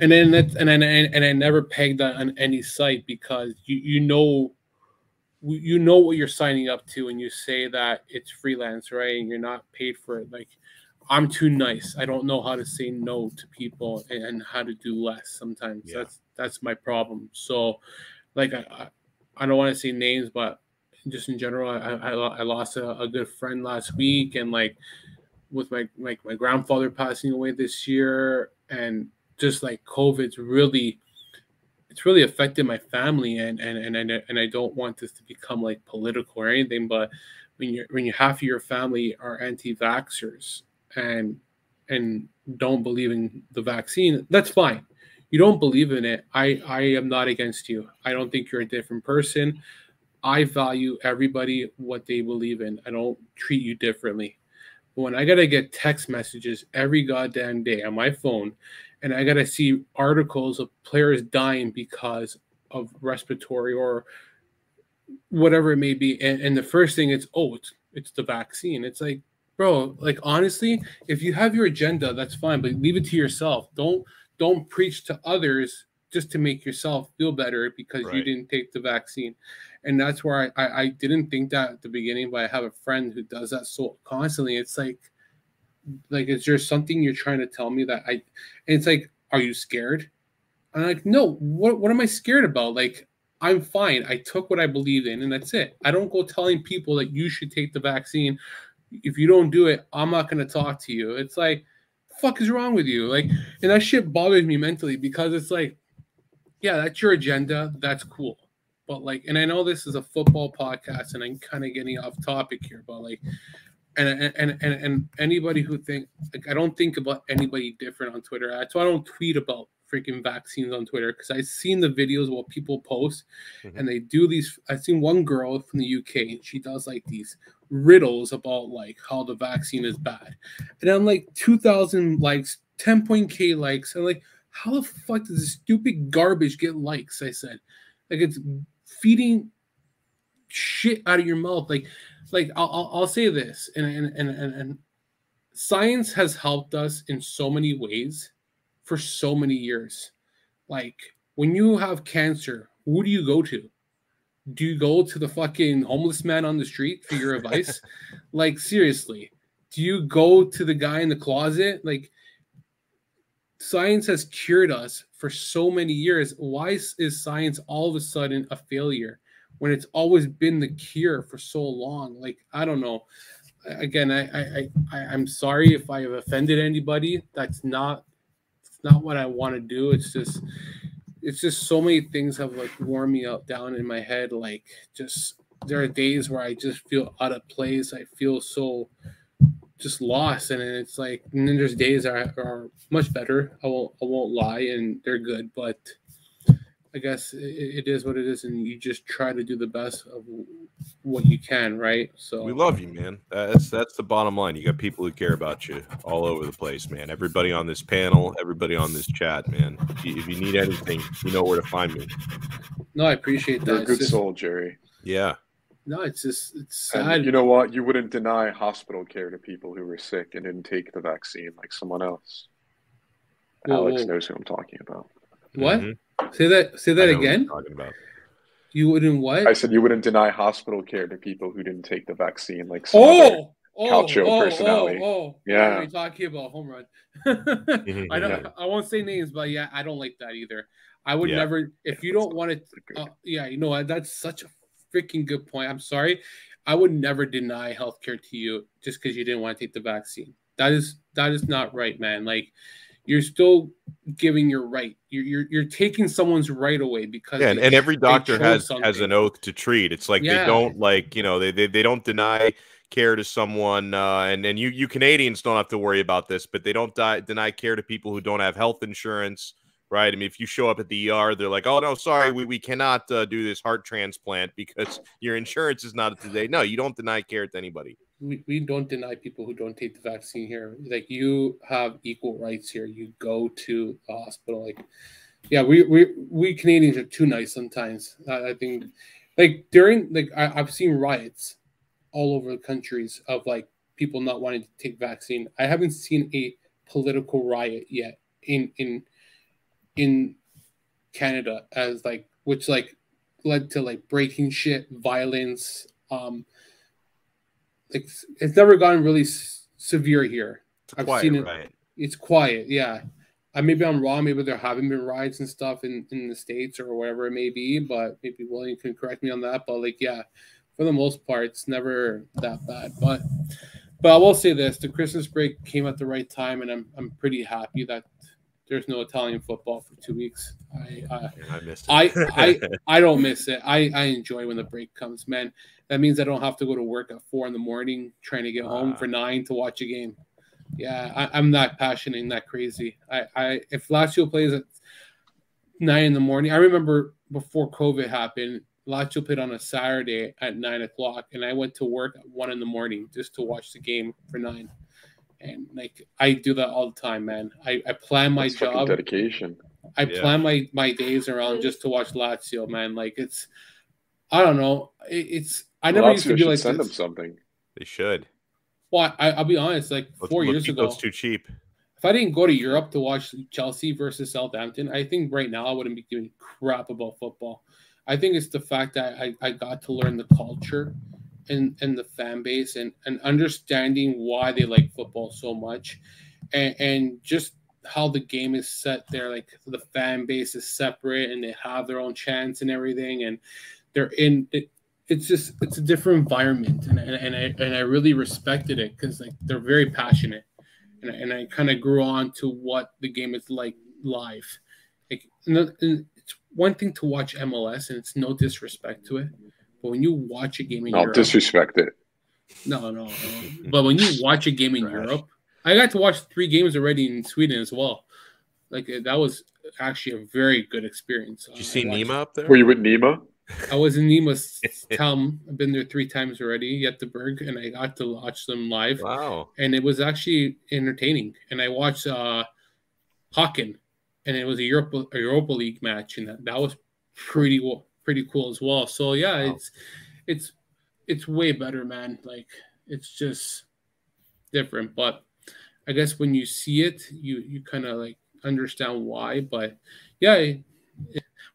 and then that and then and, and i never pegged that on any site because you you know you know what you're signing up to and you say that it's freelance right and you're not paid for it like I'm too nice. I don't know how to say no to people and, and how to do less sometimes. Yeah. That's that's my problem. So, like I I, I don't want to say names, but just in general, I I, I lost a, a good friend last week, and like with my like my grandfather passing away this year, and just like COVID's really it's really affected my family and and and and, I- and I don't want this to become like political or anything, but when you when you half of your family are anti-vaxxers and and don't believe in the vaccine, that's fine. You don't believe in it. I I am not against you. I don't think you're a different person. I value everybody what they believe in. I don't treat you differently. When I gotta get text messages every goddamn day on my phone, and I gotta see articles of players dying because of respiratory or whatever it may be, and, and the first thing it's, oh, it's it's the vaccine. It's like, bro, like honestly, if you have your agenda, that's fine, but leave it to yourself. Don't don't preach to others just to make yourself feel better because you didn't take the vaccine. And that's where I, I, I didn't think that at the beginning, but I have a friend who does that so constantly. It's like like is there something you're trying to tell me that I and it's like, are you scared? I'm like, no, what what am I scared about? Like I'm fine. I took what I believe in, and that's it. I don't go telling people that you should take the vaccine. If you don't do it, I'm not going to talk to you. It's like, fuck is wrong with you? Like, and that shit bothers me mentally because it's like, yeah, that's your agenda. That's cool. But like, and I know this is a football podcast, and I'm kind of getting off topic here, but like, and and and and anybody who think like I don't think about anybody different on Twitter. That's why I don't tweet about freaking vaccines on Twitter because I've seen the videos what people post Mhm. and they do these. I've seen one girl from the UK and she does like these riddles about like how the vaccine is bad, and I'm like two thousand likes, ten point k likes, and like how the fuck does this stupid garbage get likes? I said, like it's feeding shit out of your mouth, like like I'll, I'll, I'll say this and, and and and and science has helped us in so many ways for so many years. Like when you have cancer who do you go to? Do you go to the fucking homeless man on the street for your advice? Like seriously do you go to the guy in the closet? Like science has cured us for so many years why is science all of a sudden a failure when it's always been the cure for so long. Like I don't know. Again, I I, I I'm sorry if I have offended anybody. That's not it's not what I want to do. It's just it's just so many things have like worn me out down in my head. Like just there are days where I just feel out of place. I feel so just lost, and it's like and then there's days are, are much better. I won't I won't lie, and they're good, but I guess it, it is what it is, and you just try to do the best of what you can, right? So We love you, man. That's that's the bottom line. You got people who care about you all over the place, man. Everybody on this panel, everybody on this chat, man. If you, if you need anything, you know where to find me. no, I appreciate You're that. a good just- soul, Jerry. Yeah, No, it's just it's sad. And you know what? You wouldn't deny hospital care to people who were sick and didn't take the vaccine like someone else. Whoa, Alex whoa. knows who I'm talking about. what? Mhm. Say that. Say I that know what again. talking about. You wouldn't what? I said you wouldn't deny hospital care to people who didn't take the vaccine like some other- Oh, oh, oh, personality. Oh, oh. Yeah. What are talking about home run? Mhm, I don't. yeah. I won't say names, but yeah, I don't like that either. I would Yeah. never. If you don't want to, uh, yeah, you know? That's such a freaking good point. I'm sorry. I would never deny healthcare to you just because you didn't want to take the vaccine. That is that is not right, man. Like you're still giving your right. You're you're, you're taking someone's right away because Yeah, and, they- and every doctor has has an oath to treat. It's like Yeah. they don't like you know they, they they don't deny care to someone, uh, and and you you Canadians don't have to worry about this, but they don't die, deny care to people who don't have health insurance, right? I mean, if you show up at the ER, they're like, oh no, sorry, we we cannot uh, do this heart transplant because your insurance is not today. No, you don't deny care to anybody. we, we don't deny people who don't take the vaccine here. Like you have equal rights here. You go to the hospital. Like, yeah, we we, we Canadians are too nice sometimes. I, I think, like during like I, I've seen riots all over the countries of like people not wanting to take vaccine. I haven't seen a political riot yet in in in Canada as like which like led to like breaking shit, violence, um like it's never gotten really s- severe here. It's I've quiet, seen it- right? It's quiet, yeah. I maybe I'm wrong. Maybe there haven't been riots and stuff in, in the states or wherever it may be. But maybe William can correct me on that. But like, yeah, for the most part, it's never that bad. But but I will say this: the Christmas break came at the right time, and I'm I'm pretty happy that there's no Italian football for two weeks. I I, I missed it. I I I don't miss it. I I enjoy when the break comes, man. That means I don't have to go to work at four in the morning trying to get home Ah. for nine to watch a game. Yeah, I, I'm that passionate and that crazy. I I if Lazio plays at nine in the morning, I remember before COVID happened, Lazio played on a Saturday at nine o'clock, and I went to work at one in the morning just to watch the game for nine. And like I do that all the time, man. I, I plan my That's job. dedication. I Yeah. plan my my days around just to watch Lazio, man. Like it's, I don't know. It, it's I never used to Lazio be like send them something. they should. Well, I, I'll be honest. Like Let's four look- years ago, it's too cheap. if I didn't go to Europe to watch Chelsea versus Southampton, I think right now I wouldn't be giving crap about football. I think it's the fact that I, I got to learn the culture and, and the fan base and, and understanding why they like football so much and, and just how the game is set there. Like the fan base is separate and they have their own chants and everything. And they're in it. It's just, it's a different environment. And, and, and I, and I really respected it because like they're very passionate and, and I kind of grew on to what the game is like live. Like, and it's one thing to watch MLS, and it's no disrespect to it, but when you watch a game in I'll Europe, disrespect it. no, no, no. but when you watch a game in Trash. Europe, I got to watch three games already in Sweden as well. Like uh, that was actually a very good experience. Did you see I watched- Nima up there? Were you with Nima? I was in Nima's town. I've been there three times already, Göteborg, and I got to watch them live Wow. and it was actually entertaining. And I watched uh Hawken, and it was a Europa a Europa League match, and that, that was pretty wo- pretty cool as well. So yeah, Wow. it's it's it's way better, man. Like it's just different, but I guess when you see it, you you kind of like understand why. But yeah. it-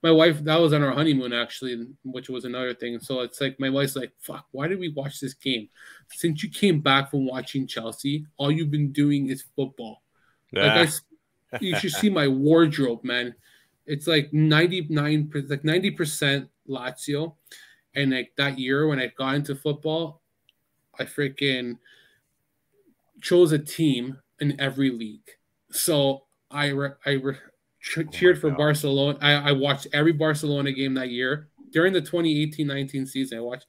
my wife that was on our honeymoon actually which was another thing so it's like my wife's like fuck why did we watch this game since you came back from watching chelsea all you've been doing is football like I Yeah. you should see my wardrobe, man. It's like 99 like 90% Lazio. And like that year when I got into football, I freaking chose a team in every league. So I re- I re- Oh cheered for God. Barcelona. I, I watched every Barcelona game that year during the 2018-19 season. I watched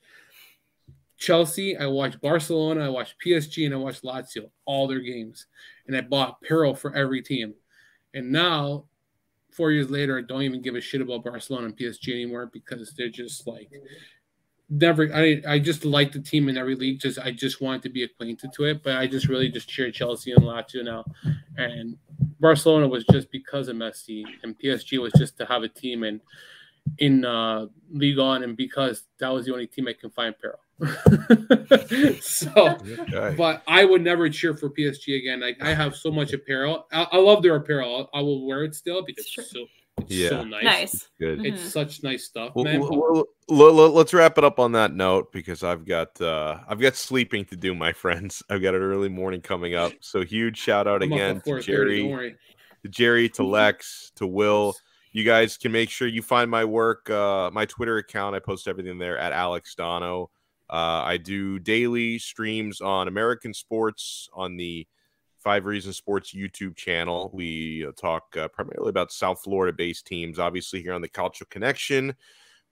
Chelsea, I watched Barcelona, I watched PSG, and I watched Lazio, all their games. And I bought apparel for every team. And now, four years later, I don't even give a shit about Barcelona and PSG anymore because they're just like never. I I just like the team in every league. Just I just wanted to be acquainted to it, but I just really just cheer Chelsea and Lazio now. And Barcelona was just because of Messi, and PSG was just to have a team and in uh, Ligue 1, and because that was the only team I can find apparel. so, but I would never cheer for PSG again. Like I have so much apparel. I, I love their apparel. I will wear it still because it's so it's yeah. so nice. Nice. Good. It's mm-hmm. such nice stuff, well, man. Well, well, let's wrap it up on that note because I've got uh I've got sleeping to do, my friends. I've got an early morning coming up. So huge shout out I'm again to Jerry, to Jerry, to Lex, to Will. You guys can make sure you find my work, uh, my Twitter account. I post everything there at Alex Dono. Uh, I do daily streams on American sports on the Five Reasons Sports YouTube channel. We uh, talk uh, primarily about South Florida based teams. Obviously, here on the Calcio Connection,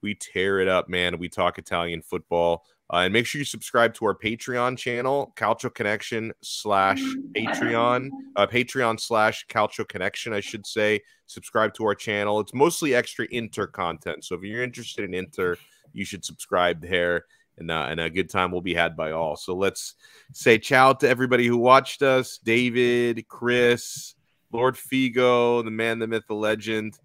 we tear it up, man. We talk Italian football. Uh, and make sure you subscribe to our Patreon channel, Calcio Connection slash Patreon, uh, Patreon slash Calcio Connection, I should say. Subscribe to our channel. It's mostly extra Inter content. So if you're interested in Inter, you should subscribe there. And, uh, and a good time will be had by all. So let's say ciao to everybody who watched us David, Chris, Lord Figo, the man, the myth, the legend.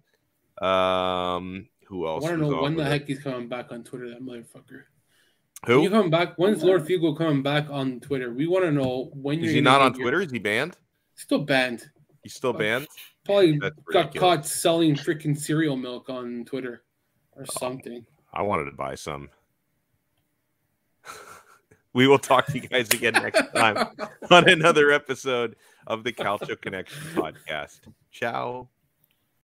Um, who else? I want to know when the heck he's coming back on Twitter, that motherfucker. Who? When you come back? When's Lord Figo coming back on Twitter? We want to know when. Is he not on Twitter? Your... Is he banned? Still banned. He's still banned. Probably got caught selling freaking cereal milk on Twitter or oh, something. I wanted to buy some. We will talk to you guys again next time on another episode of the Calcio Connection podcast. Ciao.